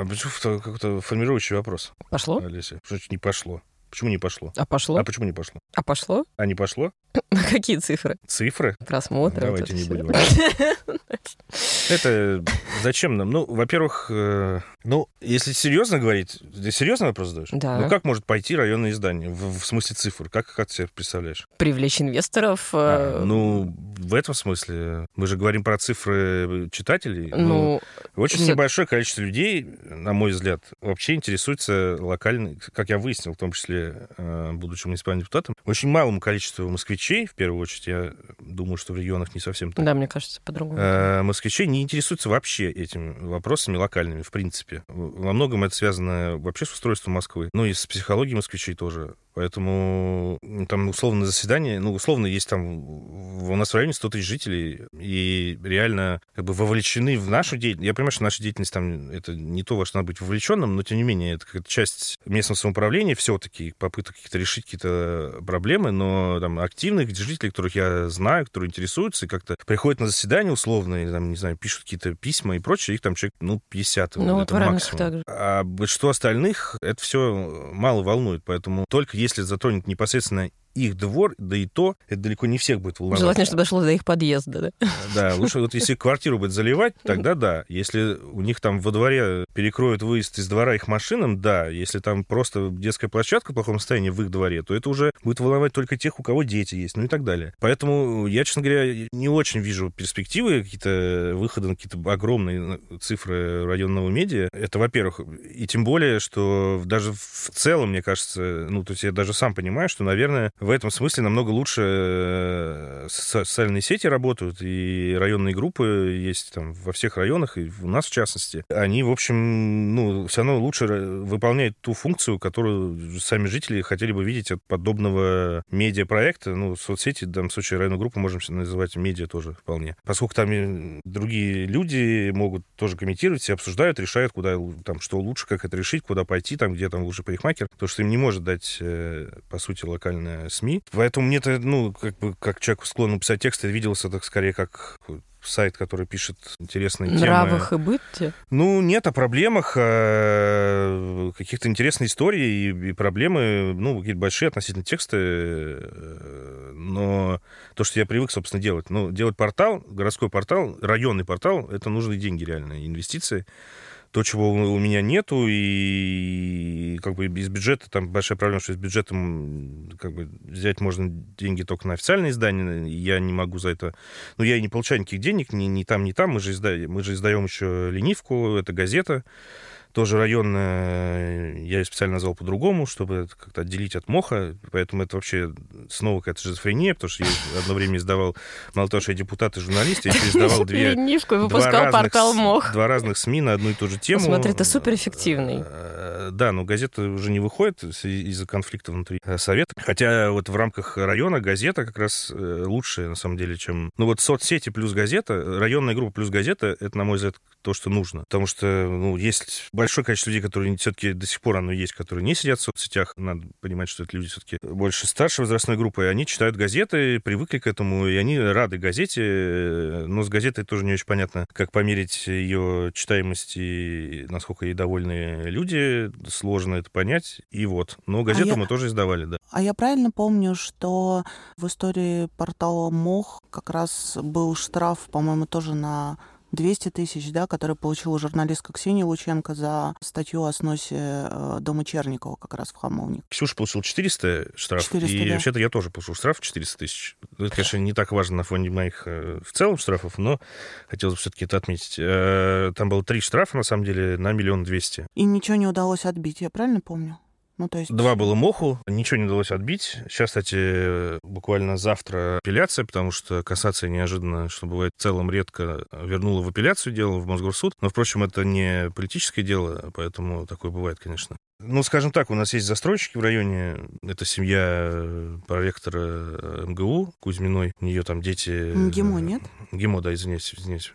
А почему какой-то формирующий вопрос? Пошло? Олеся. Что не пошло? Почему не пошло? А пошло? А почему не пошло? А пошло? А не пошло? Какие цифры? Цифры? Просмотры. Давайте не будем. Это зачем нам? Ну, во-первых, э, ну, если серьезно говорить, ты серьезный вопрос задаешь? Да. Ну, как может пойти районное издание? В, в смысле цифр? Как, как ты себе представляешь? Привлечь инвесторов. А, ну, в этом смысле. Мы же говорим про цифры читателей. Ну, ну очень все... небольшое количество людей, на мой взгляд, вообще интересуется локальной, как я выяснил, в том числе, э, будучи муниципальным депутатом, очень малому количеству москвичей, в первую очередь, я думаю, что в регионах не совсем так. Да, мне кажется, по-другому. Э, москвичей не интересуются вообще этими вопросами локальными, в принципе. Во многом это связано вообще с устройством Москвы, ну и с психологией москвичей тоже. Поэтому там условно заседание, ну, условно есть там у нас в районе 100 тысяч жителей, и реально как бы вовлечены в нашу деятельность. Я понимаю, что наша деятельность там это не то, во что надо быть вовлеченным, но тем не менее это как часть местного самоуправления все-таки, попыток каких-то решить какие-то проблемы, но там активных жителей, которых я знаю, которые интересуются, и как-то приходят на заседание условно, или там, не знаю, пишут какие-то письма и прочее, их там человек, ну, 50. Ну, вот это в максимум. так же. А что остальных, это все мало волнует, поэтому только если затронет непосредственно их двор, да и то, это далеко не всех будет волновать. Желательно, чтобы дошло до их подъезда, да? Да, лучше вот если квартиру будет заливать, тогда да. Если у них там во дворе перекроют выезд из двора их машинам, да. Если там просто детская площадка в плохом состоянии в их дворе, то это уже будет волновать только тех, у кого дети есть, ну и так далее. Поэтому я, честно говоря, не очень вижу перспективы какие-то выхода на какие-то огромные цифры районного медиа. Это, во-первых. И тем более, что даже в целом, мне кажется, ну, то есть я даже сам понимаю, что, наверное, в этом смысле намного лучше э, социальные сети работают, и районные группы есть там во всех районах, и у нас в частности. Они, в общем, ну, все равно лучше выполняют ту функцию, которую сами жители хотели бы видеть от подобного медиапроекта. Ну, соцсети, в случае районной группы, можем называть медиа тоже вполне. Поскольку там другие люди могут тоже комментировать, все обсуждают, решают, куда там, что лучше, как это решить, куда пойти, там, где там лучше парикмахер, то, что им не может дать, э, по сути, локальная СМИ. Поэтому мне это, ну, как бы, как человек склонен писать тексты, виделся так скорее как сайт, который пишет интересные темы. Нравах и бытте? Ну, нет, о проблемах, о каких-то интересных историй и, и проблемы, ну, какие-то большие относительно тексты, э, но то, что я привык, собственно, делать, ну, делать портал, городской портал, районный портал, это нужны деньги реально, инвестиции. То, чего у меня нету, и как бы без бюджета, там большая проблема, что с бюджетом как бы взять можно деньги только на официальные издания, я не могу за это... Ну, я и не получаю никаких денег, ни, ни там, ни там, мы же, издаем, мы же издаем еще ленивку, это газета, тоже районная, я ее специально назвал по-другому, чтобы как-то отделить от моха, поэтому это вообще снова какая-то шизофрения, потому что я одно время издавал, мало того, что я депутат и журналист, я издавал две... Ленивку и выпускал портал мох. Два разных СМИ на одну и ту же тему. Смотри, ты суперэффективный. Э, да, но газета уже не выходит из-за конфликта внутри э, совета. Хотя вот в рамках района газета как раз э, лучшая, на самом деле, чем... Ну вот соцсети плюс газета, районная группа плюс газета, это, на мой взгляд, то, что нужно. Потому что, ну, есть большое количество людей, которые все-таки до сих пор оно есть, которые не сидят в соцсетях. Надо понимать, что это люди все-таки больше старшей возрастной группы, и они читают газеты, привыкли к этому, и они рады газете. Но с газетой тоже не очень понятно, как померить ее читаемость и насколько ей довольны люди. Сложно это понять. И вот. Но газету а мы я... тоже издавали, да. А я правильно помню, что в истории портала МОХ как раз был штраф, по-моему, тоже на 200 тысяч, да, которые получила журналистка Ксения Лученко за статью о сносе э, дома Черникова как раз в Хамовник. Ксюша получил 400 штраф, 400, и да. вообще-то я тоже получил штраф 400 тысяч. Это, конечно, не так важно на фоне моих э, в целом штрафов, но хотелось бы все-таки это отметить. Э, там было три штрафа, на самом деле, на миллион двести. И ничего не удалось отбить, я правильно помню? Ну, то есть... Два было моху, ничего не удалось отбить. Сейчас, кстати, буквально завтра апелляция, потому что кассация неожиданно, что бывает в целом редко, вернула в апелляцию дело в Мосгорсуд. Но, впрочем, это не политическое дело, поэтому такое бывает, конечно. Ну, скажем так, у нас есть застройщики в районе. Это семья проректора МГУ Кузьминой. У нее там дети... МГИМО, нет? МГИМО, да, извиняюсь, извиняюсь.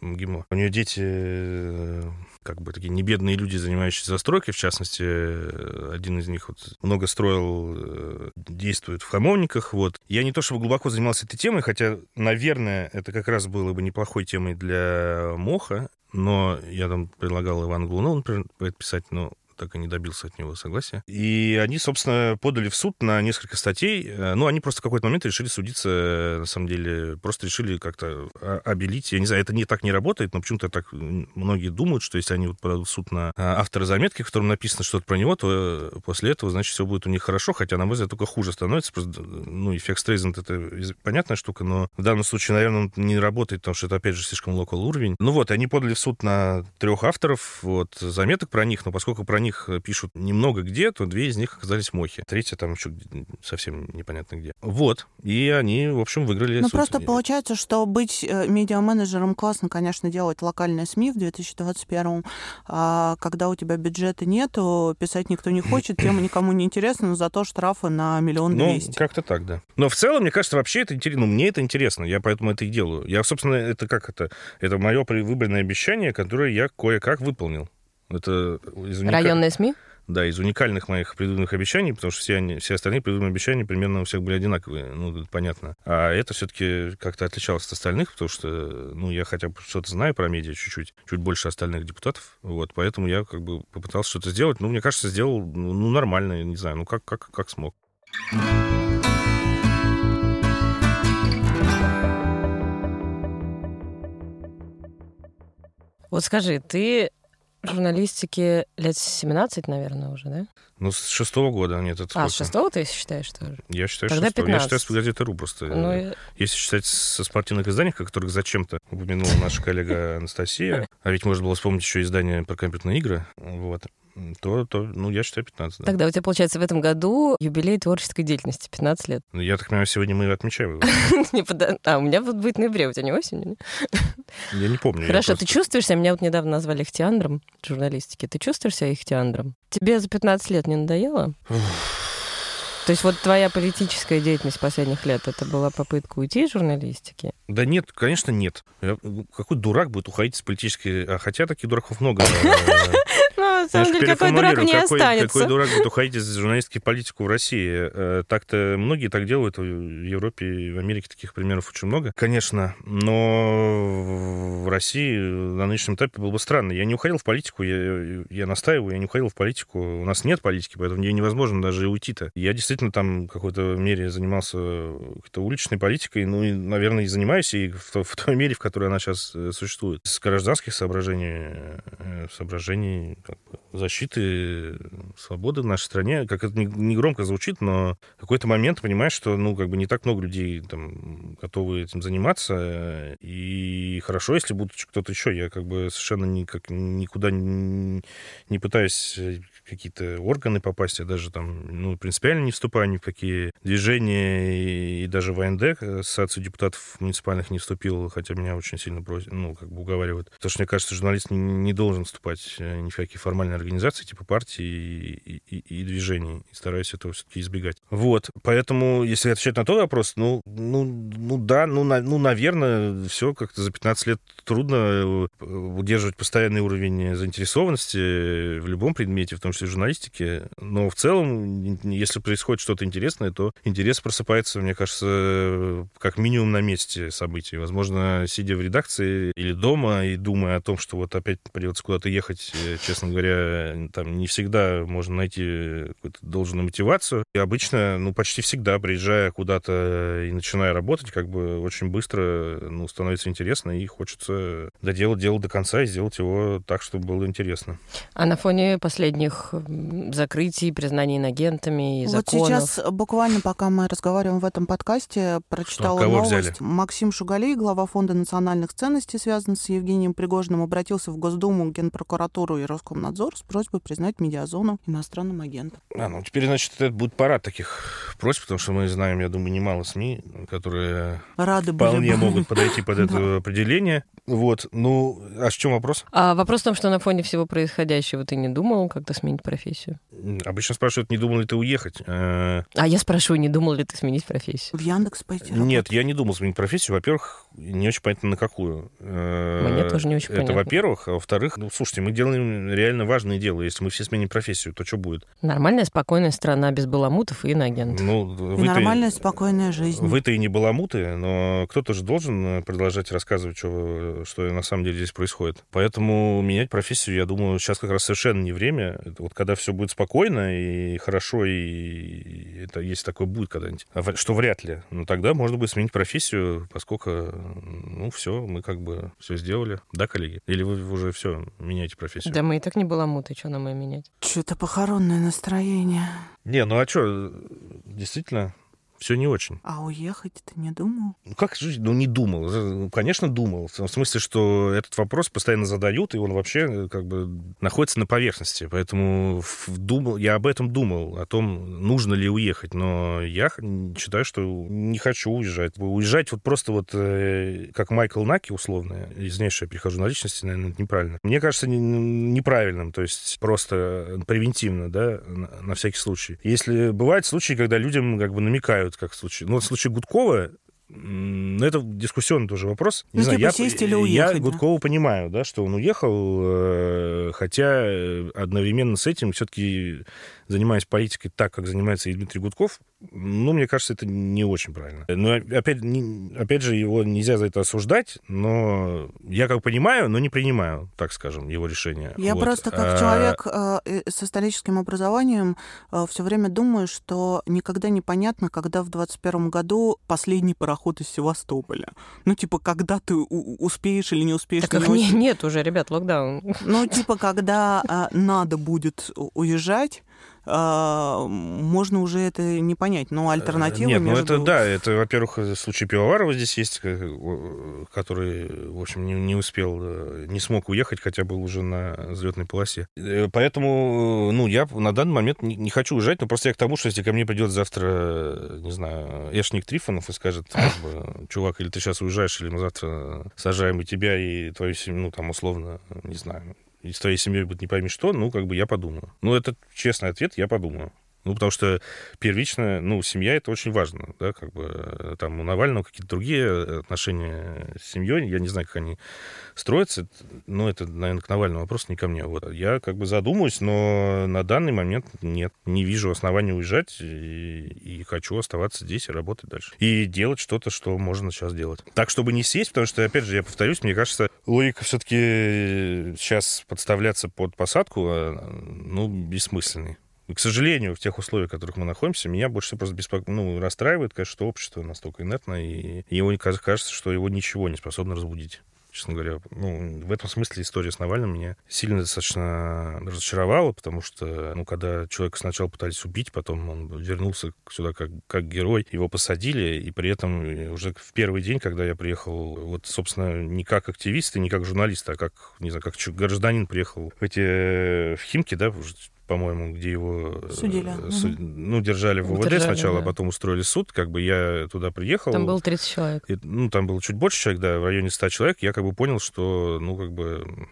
МГИМО. У нее дети как бы такие небедные люди, занимающиеся застройкой, в частности, э, один из них вот много строил, э, действует в хамовниках, вот. Я не то чтобы глубоко занимался этой темой, хотя, наверное, это как раз было бы неплохой темой для Моха, но я там предлагал Ивану Глунову, например, писать, но так и не добился от него согласия. И они, собственно, подали в суд на несколько статей. Э, ну, они просто в какой-то момент решили судиться, на самом деле, просто решили как-то обелить. Я не знаю, это не так не работает, но почему-то так многие думают, что если они вот подадут в суд на а, автора заметки, в котором написано что-то про него, то э, после этого, значит, все будет у них хорошо, хотя, на мой взгляд, только хуже становится. Просто, ну, эффект Стрейзенд — это понятная штука, но в данном случае, наверное, он не работает, потому что это, опять же, слишком локал уровень. Ну вот, они подали в суд на трех авторов вот, заметок про них, но поскольку про них них э, пишут немного где, то две из них оказались мохи. Третья там еще совсем непонятно где. Вот. И они, в общем, выиграли Ну, просто получается, что быть э, медиа-менеджером классно, конечно, делать локальные СМИ в 2021 а когда у тебя бюджета нету, писать никто не хочет, тема никому не интересна, но зато штрафы на миллион ну, двести. Ну, как-то так, да. Но в целом, мне кажется, вообще это интересно. Ну, мне это интересно, я поэтому это и делаю. Я, собственно, это как это? Это мое выбранное обещание, которое я кое-как выполнил. Это из уника... Районные СМИ? Да, из уникальных моих предыдущих обещаний, потому что все, они, все остальные предыдущие обещания примерно у всех были одинаковые, ну, понятно. А это все-таки как-то отличалось от остальных, потому что, ну, я хотя бы что-то знаю про медиа чуть-чуть, чуть больше остальных депутатов, вот, поэтому я как бы попытался что-то сделать. Ну, мне кажется, сделал, ну, нормально, не знаю, ну, как, как, как смог. Вот скажи, ты журналистике лет 17, наверное, уже, да? Ну, с шестого года, нет, это А, с шестого ты считаешь тоже? Я считаю, Тогда шестого. 15. Я считаю, с газеты РУ просто. Ну, Если считать со спортивных изданий, о которых зачем-то упомянула наша коллега Анастасия, а ведь можно было вспомнить еще издание про компьютерные игры, вот то, то, ну, я считаю, 15, да. Тогда у тебя, получается, в этом году юбилей творческой деятельности, 15 лет. Ну, я так понимаю, сегодня мы отмечаем его. А, у меня вот будет ноябре, у тебя не осенью? Я не помню. Хорошо, ты чувствуешь себя, меня вот недавно назвали ихтиандром журналистики, ты чувствуешь себя ихтиандром? Тебе за 15 лет не надоело? То есть вот твоя политическая деятельность последних лет, это была попытка уйти из журналистики? Да нет, конечно, нет. Какой дурак будет уходить из политической... А хотя таких дураков много. На самом деле, какой дурак какой, останется. какой дурак будет уходить из журналистики в политику в России? Э, Так-то многие так делают. В Европе и в Америке таких примеров очень много, конечно. Но в России на нынешнем этапе было бы странно. Я не уходил в политику, я, я настаиваю, я не уходил в политику. У нас нет политики, поэтому ей невозможно даже уйти-то. Я действительно там в какой-то мере занимался какой-то уличной политикой, ну, и, наверное, и занимаюсь, и в, в той мере, в которой она сейчас э, существует. С гражданских соображений, э, соображений как бы, защиты свободы в нашей стране, как это не, громко звучит, но в какой-то момент понимаешь, что, ну, как бы не так много людей там готовы этим заниматься, и хорошо, если будут кто-то еще. Я как бы совершенно никак, никуда не, не пытаюсь какие-то органы попасть, я даже там, ну, принципиально не вступаю ни в какие движения, и, и даже в АНД, э, Ассоциацию депутатов муниципальных, не вступил, хотя меня очень сильно просят, ну, как бы уговаривают. Потому что, мне кажется, журналист не, не должен вступать э, ни в какие формальные организации, типа партии и, и, и движений, и стараюсь этого все-таки избегать. Вот, поэтому, если отвечать на тот вопрос, ну, ну, ну да, ну, на- ну наверное, все как-то за 15 лет трудно э, удерживать постоянный уровень заинтересованности в любом предмете, в том числе в журналистике. Но в целом, если происходит что-то интересное, то интерес просыпается, мне кажется, как минимум на месте событий. Возможно, сидя в редакции или дома и думая о том, что вот опять придется куда-то ехать, э, честно говоря, там не всегда можно найти какую-то должную мотивацию. И обычно, ну, почти всегда, приезжая куда-то и начиная работать, как бы очень быстро, ну, становится интересно, и хочется доделать дело до конца и сделать его так, чтобы было интересно. А на фоне последних м, закрытий, признаний инагентами и Вот законов... сейчас буквально, пока мы разговариваем в этом подкасте, прочитала Кого новость. взяли? Максим Шугалей, глава Фонда национальных ценностей, связанный с Евгением Пригожиным, обратился в Госдуму, Генпрокуратуру и Роскомнадзор с просьбой признать медиазону иностранным агентом. А, ну теперь, значит, это будет парад таких просьб, потому что мы знаем, я думаю, немало СМИ, которые Рады были вполне бы. могут подойти под это определение. Вот, ну, а в чем вопрос? А вопрос в том, что на фоне всего происходящего ты не думал как-то сменить профессию? Обычно спрашивают, не думал ли ты уехать? Э, А я спрашиваю, не думал ли ты сменить профессию? В Яндекс пойти Нет, я не думал сменить профессию. Во-первых, не очень понятно, на какую. Э, Мне тоже не очень Это понятно. во-первых. А во-вторых, ну, слушайте, мы делаем реально важное дело. Если мы все сменим профессию, то что будет? Нормальная, спокойная страна без баламутов и иноагентов. Ну, И вы-то- нормальная, спокойная жизнь. Вы-то и не баламуты, но кто-то же должен э, продолжать рассказывать, что, что на самом деле здесь происходит. Поэтому менять профессию, я думаю, сейчас как раз совершенно не время. Вот когда все будет спокойно и хорошо, и это если такое будет когда-нибудь, А что вряд ли, ну тогда можно будет сменить профессию, поскольку, ну все, мы как бы все сделали. Да, коллеги? Или вы уже все меняете профессию? Да мы и так не баламуты, что нам и менять? Что-то похоронное настроение. Не, ну а что, действительно, все не очень. А уехать ты не думал? Ну, как жизнь? Ну, не думал. Ну, Конечно, думал. В смысле, что этот вопрос постоянно задают, и он вообще э, как бы находится на поверхности. Поэтому думал, я об этом думал, о том, нужно ли уехать. Но я считаю, что не хочу уезжать. Уезжать вот просто вот э, как Майкл Наки, условно, извиняюсь, что я перехожу на личности, наверное, это неправильно. Мне кажется не- неправильным, то есть просто превентивно, да, на, на всякий случай. Если бывают случаи, когда людям как бы намекают, как в случае... Ну, вот в случае Гудкова М, Ну, это дискуссионный тоже вопрос. Не Ну, знаю, типа я, сесть или я уехать, да? Гудкова понимаю, да, что он уехал, э, хотя э, одновременно с этим все-таки занимаясь политикой так, как занимается и Дмитрий Гудков, ну, мне кажется, это не очень правильно. Но опять, не- опять же, его нельзя за это осуждать, но я как понимаю, но не принимаю, так скажем, его решение. Я Вот. просто как А, человек э, э, со историческим образованием все время думаю, что никогда не понятно, когда в 21 году последний пароход из Севастополя. Ну, типа, когда ты у- успеешь или не успеешь. Так на не- нет уже, ребят, локдаун. Ну, типа, когда а, надо будет уезжать, а, можно уже это не понять. Но альтернатива Нет, ну между... это да, это, во-первых, э, случай Пивоварова здесь есть, э, э, который, в общем, не, не успел, э, не смог уехать, хотя был уже на взлетной полосе. Э, Поэтому, э, ну, я на данный момент не, не хочу уезжать, но просто я к тому, что если ко мне придет завтра, э, не знаю, Эшник Трифонов и скажет, бы, чувак, или ты сейчас уезжаешь, или мы завтра сажаем и тебя, и твою семью, ну, там, условно, не знаю, и с твоей семьей будет не пойми что, ну, как бы я подумаю. Ну, это честный ответ, я подумаю. Ну, потому что первично, ну, семья это очень важно, да, как бы э, там у Навального какие-то другие отношения с семьей, я не знаю, как они строятся, но это, наверное, к Навальному вопрос, не ко мне. Вот. Я как бы задумаюсь, но на данный момент нет, не вижу оснований уезжать и, и хочу оставаться здесь и работать дальше. И делать что-то, что можно сейчас делать. Так, чтобы не сесть, потому что, опять же, я повторюсь, мне кажется, логика все-таки сейчас подставляться под посадку, ну, бессмысленный к сожалению, в тех условиях, в которых мы находимся, меня больше всего просто беспоко... ну, расстраивает, конечно, что общество настолько инертно, и ему кажется, что его ничего не способно разбудить честно говоря. Ну, в этом смысле история с Навальным меня сильно достаточно разочаровала, потому что, ну, когда человека сначала пытались убить, потом он вернулся сюда как, как герой, его посадили, и при этом уже в первый день, когда я приехал, вот, собственно, не как активист и не как журналист, а как, не знаю, как гражданин приехал в эти в Химки, да, по-моему, где его э, Судили. Су, угу. ну, держали в УВД держали, сначала, да. а потом устроили суд. Как бы я туда приехал. Там было 30 человек. И, ну, там было чуть больше человек, да, в районе 100 человек. Я как бы понял, что, ну, как бы,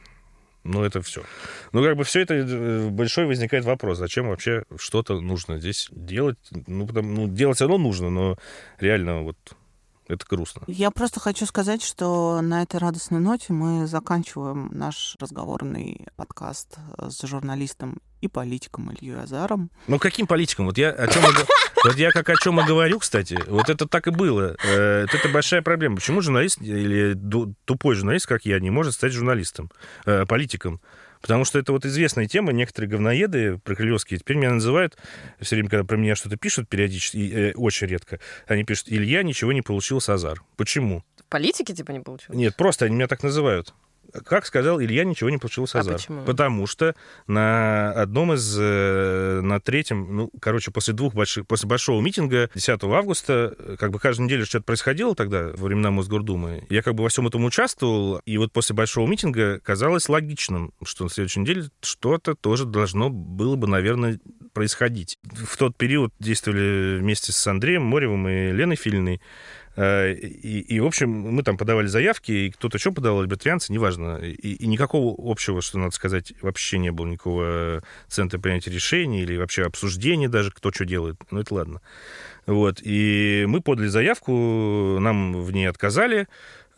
ну, это все. Ну, как бы все это э, большой возникает вопрос, зачем вообще что-то нужно здесь делать? Ну, потому, ну, делать оно нужно, но реально вот это грустно. Я просто хочу сказать, что на этой радостной ноте мы заканчиваем наш разговорный подкаст с журналистом и политиком Ильей Азаром. Ну, каким политиком? Вот я о чем вот я как о чем и говорю, кстати, вот это так и было. Э, это большая проблема. Почему журналист или тупой журналист, как я, не может стать журналистом, э, политиком? Потому что это вот известная тема. Некоторые говноеды прокрылевские теперь меня называют, все время, когда про меня что-то пишут периодически, э, очень редко, они пишут, Илья ничего не получил с Азар. Почему? В политике типа не получил? Нет, просто они меня так называют как сказал Илья, ничего не получил Сазар. А почему? Потому что на одном из, э, на третьем, ну, короче, после двух больших, после большого митинга 10 августа, э, как бы каждую неделю что-то происходило тогда, во времена Мосгордумы, я как бы во всем этом участвовал, и вот после большого митинга казалось логичным, что на следующей неделе что-то тоже должно было бы, наверное, происходить. В тот период действовали вместе с Андреем Моревым и Леной Филиной Э, и, и, в общем, мы там подавали заявки, и кто-то еще подавал, либертарианцы, неважно. И, и никакого общего, что надо сказать, вообще не было никакого центра принятия решений или вообще обсуждения даже, кто что делает. Ну, это ладно. Вот. И мы подали заявку, нам в ней отказали.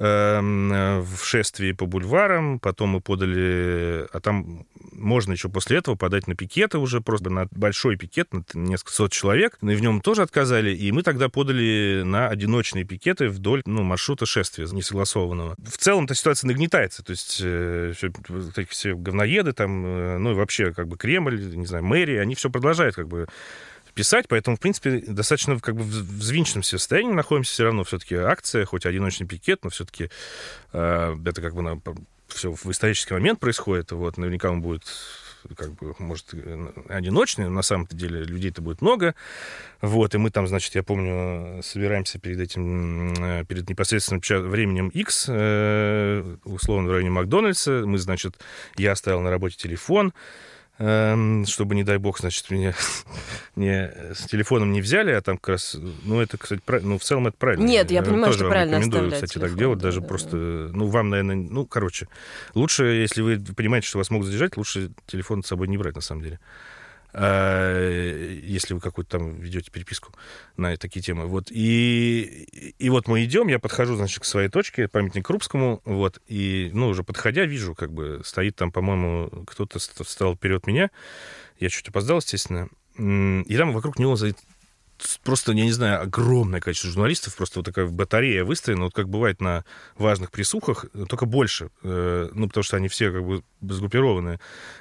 Эм, в шествии по бульварам, потом мы подали, а там можно еще после этого подать на пикеты уже, просто на большой пикет, на несколько сот человек, и в нем тоже отказали, и мы тогда подали на одиночные пикеты вдоль ну, маршрута шествия несогласованного. В целом-то ситуация нагнетается, то есть э, все, все говноеды там, э, ну и вообще как бы Кремль, не знаю, мэрия, они все продолжают как бы писать, поэтому, в принципе, достаточно как бы в взвинченном состоянии находимся, все равно все-таки акция, хоть одиночный пикет, но все-таки э, это как бы на, все в исторический момент происходит, вот, наверняка он будет как бы, может, одиночный, но на самом-то деле людей-то будет много, вот, и мы там, значит, я помню, собираемся перед этим, э, перед непосредственным временем X, э, условно, в районе Макдональдса, мы, значит, я оставил на работе телефон, чтобы, не дай бог, значит, меня не, с телефоном не взяли, а там как раз, ну, это, кстати, ну, в целом это правильно. Нет, я понимаю, Тоже что правильно рекомендую, кстати, телефон, так делать, да, даже да, просто, да. ну, вам, наверное, ну, короче, лучше, если вы понимаете, что вас могут задержать, лучше телефон с собой не брать, на самом деле. А, если вы какую-то там ведете переписку на такие темы. Вот. И, и вот мы идем, я подхожу, значит, к своей точке, памятник Крупскому, вот, и, ну, уже подходя, вижу, как бы, стоит там, по-моему, кто-то встал вперед меня, я чуть опоздал, естественно, и там вокруг него просто, я не знаю, огромное количество журналистов, просто вот такая батарея выстроена, вот как бывает на важных присухах, только больше, э, ну, потому что они все как бы сгруппированы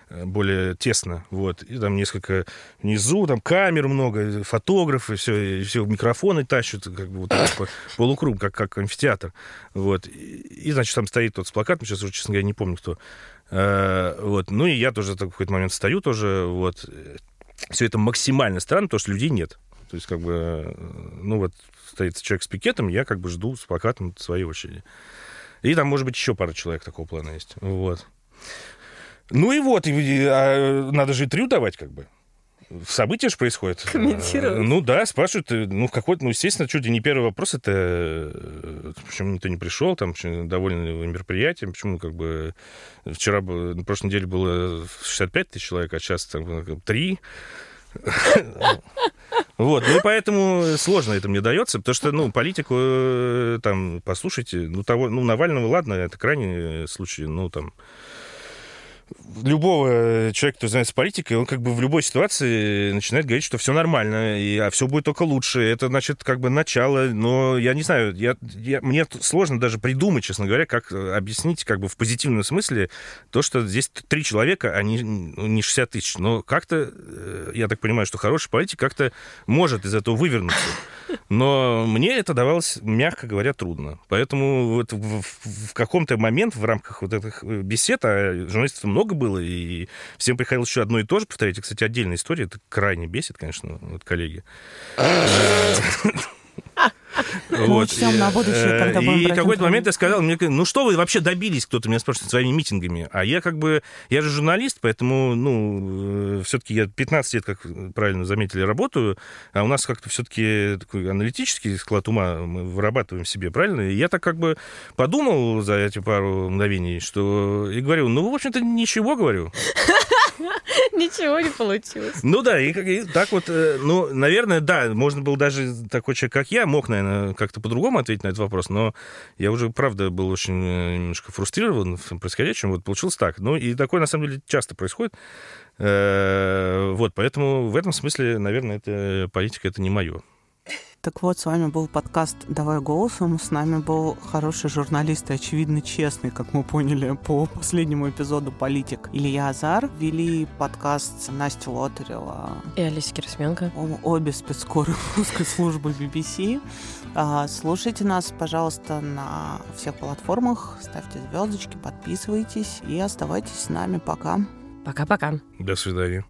э, более тесно, вот, и там несколько внизу, там камер много, фотографы, все, и все микрофоны тащат, как бы вот по полукруг, как, как амфитеатр, вот, и, значит, там стоит тот с плакатом, сейчас уже, честно говоря, не помню, кто, э, вот, ну, и я тоже в какой-то момент стою тоже, вот, все это максимально странно, потому что людей нет. То есть, как бы, э, ну вот, стоит человек с пикетом, я как бы жду с плакатом своей очереди. И там, может быть, еще пара человек такого плана есть. Вот. Ну и вот, и, а, надо же интервью давать, как бы. События же происходят. Комментировать. Ну да, спрашивают, э, ну какой-то, ну естественно, чуть ли не первый вопрос, это э, почему никто не пришел, там, довольны мероприятием, почему как бы вчера, на прошлой неделе было 65 тысяч человек, а сейчас там 3, Вот, ну и поэтому сложно это мне дается, потому что, ну, политику, э, там, послушайте, ну, того, ну, Навального, ладно, это крайний случай, ну, там, любого человека, кто занимается политикой, он как бы в любой ситуации начинает говорить, что все нормально, и, а все будет только лучше. Это, значит, как бы начало, но я не знаю, я, я, мне сложно даже придумать, честно говоря, как объяснить как бы в позитивном смысле то, что здесь три человека, а не, ну, не 60 тысяч. Но как-то, э, я так понимаю, что хороший политик как-то может из этого вывернуться. Но мне это давалось, мягко говоря, трудно. Поэтому вот в, в, в каком-то момент в рамках вот этих бесед, а журналистов много было, и всем приходилось еще одно и то же повторять. И, кстати, отдельная история, это крайне бесит, конечно, вот коллеги. Вот. на будущее, э, когда И какой-то момент я сказал, мне, ну что вы вообще добились, кто-то меня спрашивает, своими митингами. А я как бы, я же журналист, поэтому, ну, э, все-таки я 15 лет, как правильно заметили, работаю, а у нас как-то все-таки такой аналитический склад ума мы вырабатываем себе, правильно? И я так как бы подумал за эти пару мгновений, что, и говорю, ну, в общем-то, ничего, говорю. Ничего не получилось. Ну да, и, и так вот, э, ну, наверное, да, можно было даже такой человек, как я, мог, наверное, как-то по-другому ответить на этот вопрос, но я уже, правда, был очень э, немножко фрустрирован в происходящем. Вот получилось так. Ну, и такое, на самом деле, часто происходит. Э, вот, поэтому в этом смысле, наверное, это политика, это не мое. Так вот, с вами был подкаст «Давай голосом». С нами был хороший журналист и, очевидно, честный, как мы поняли по последнему эпизоду «Политик» Илья Азар. Вели подкаст Настя Лотарева. И Алиса Кирсменко. Обе спецскоры русской службы BBC. А, слушайте нас, пожалуйста, на всех платформах. Ставьте звездочки, подписывайтесь и оставайтесь с нами. Пока. Пока-пока. До свидания.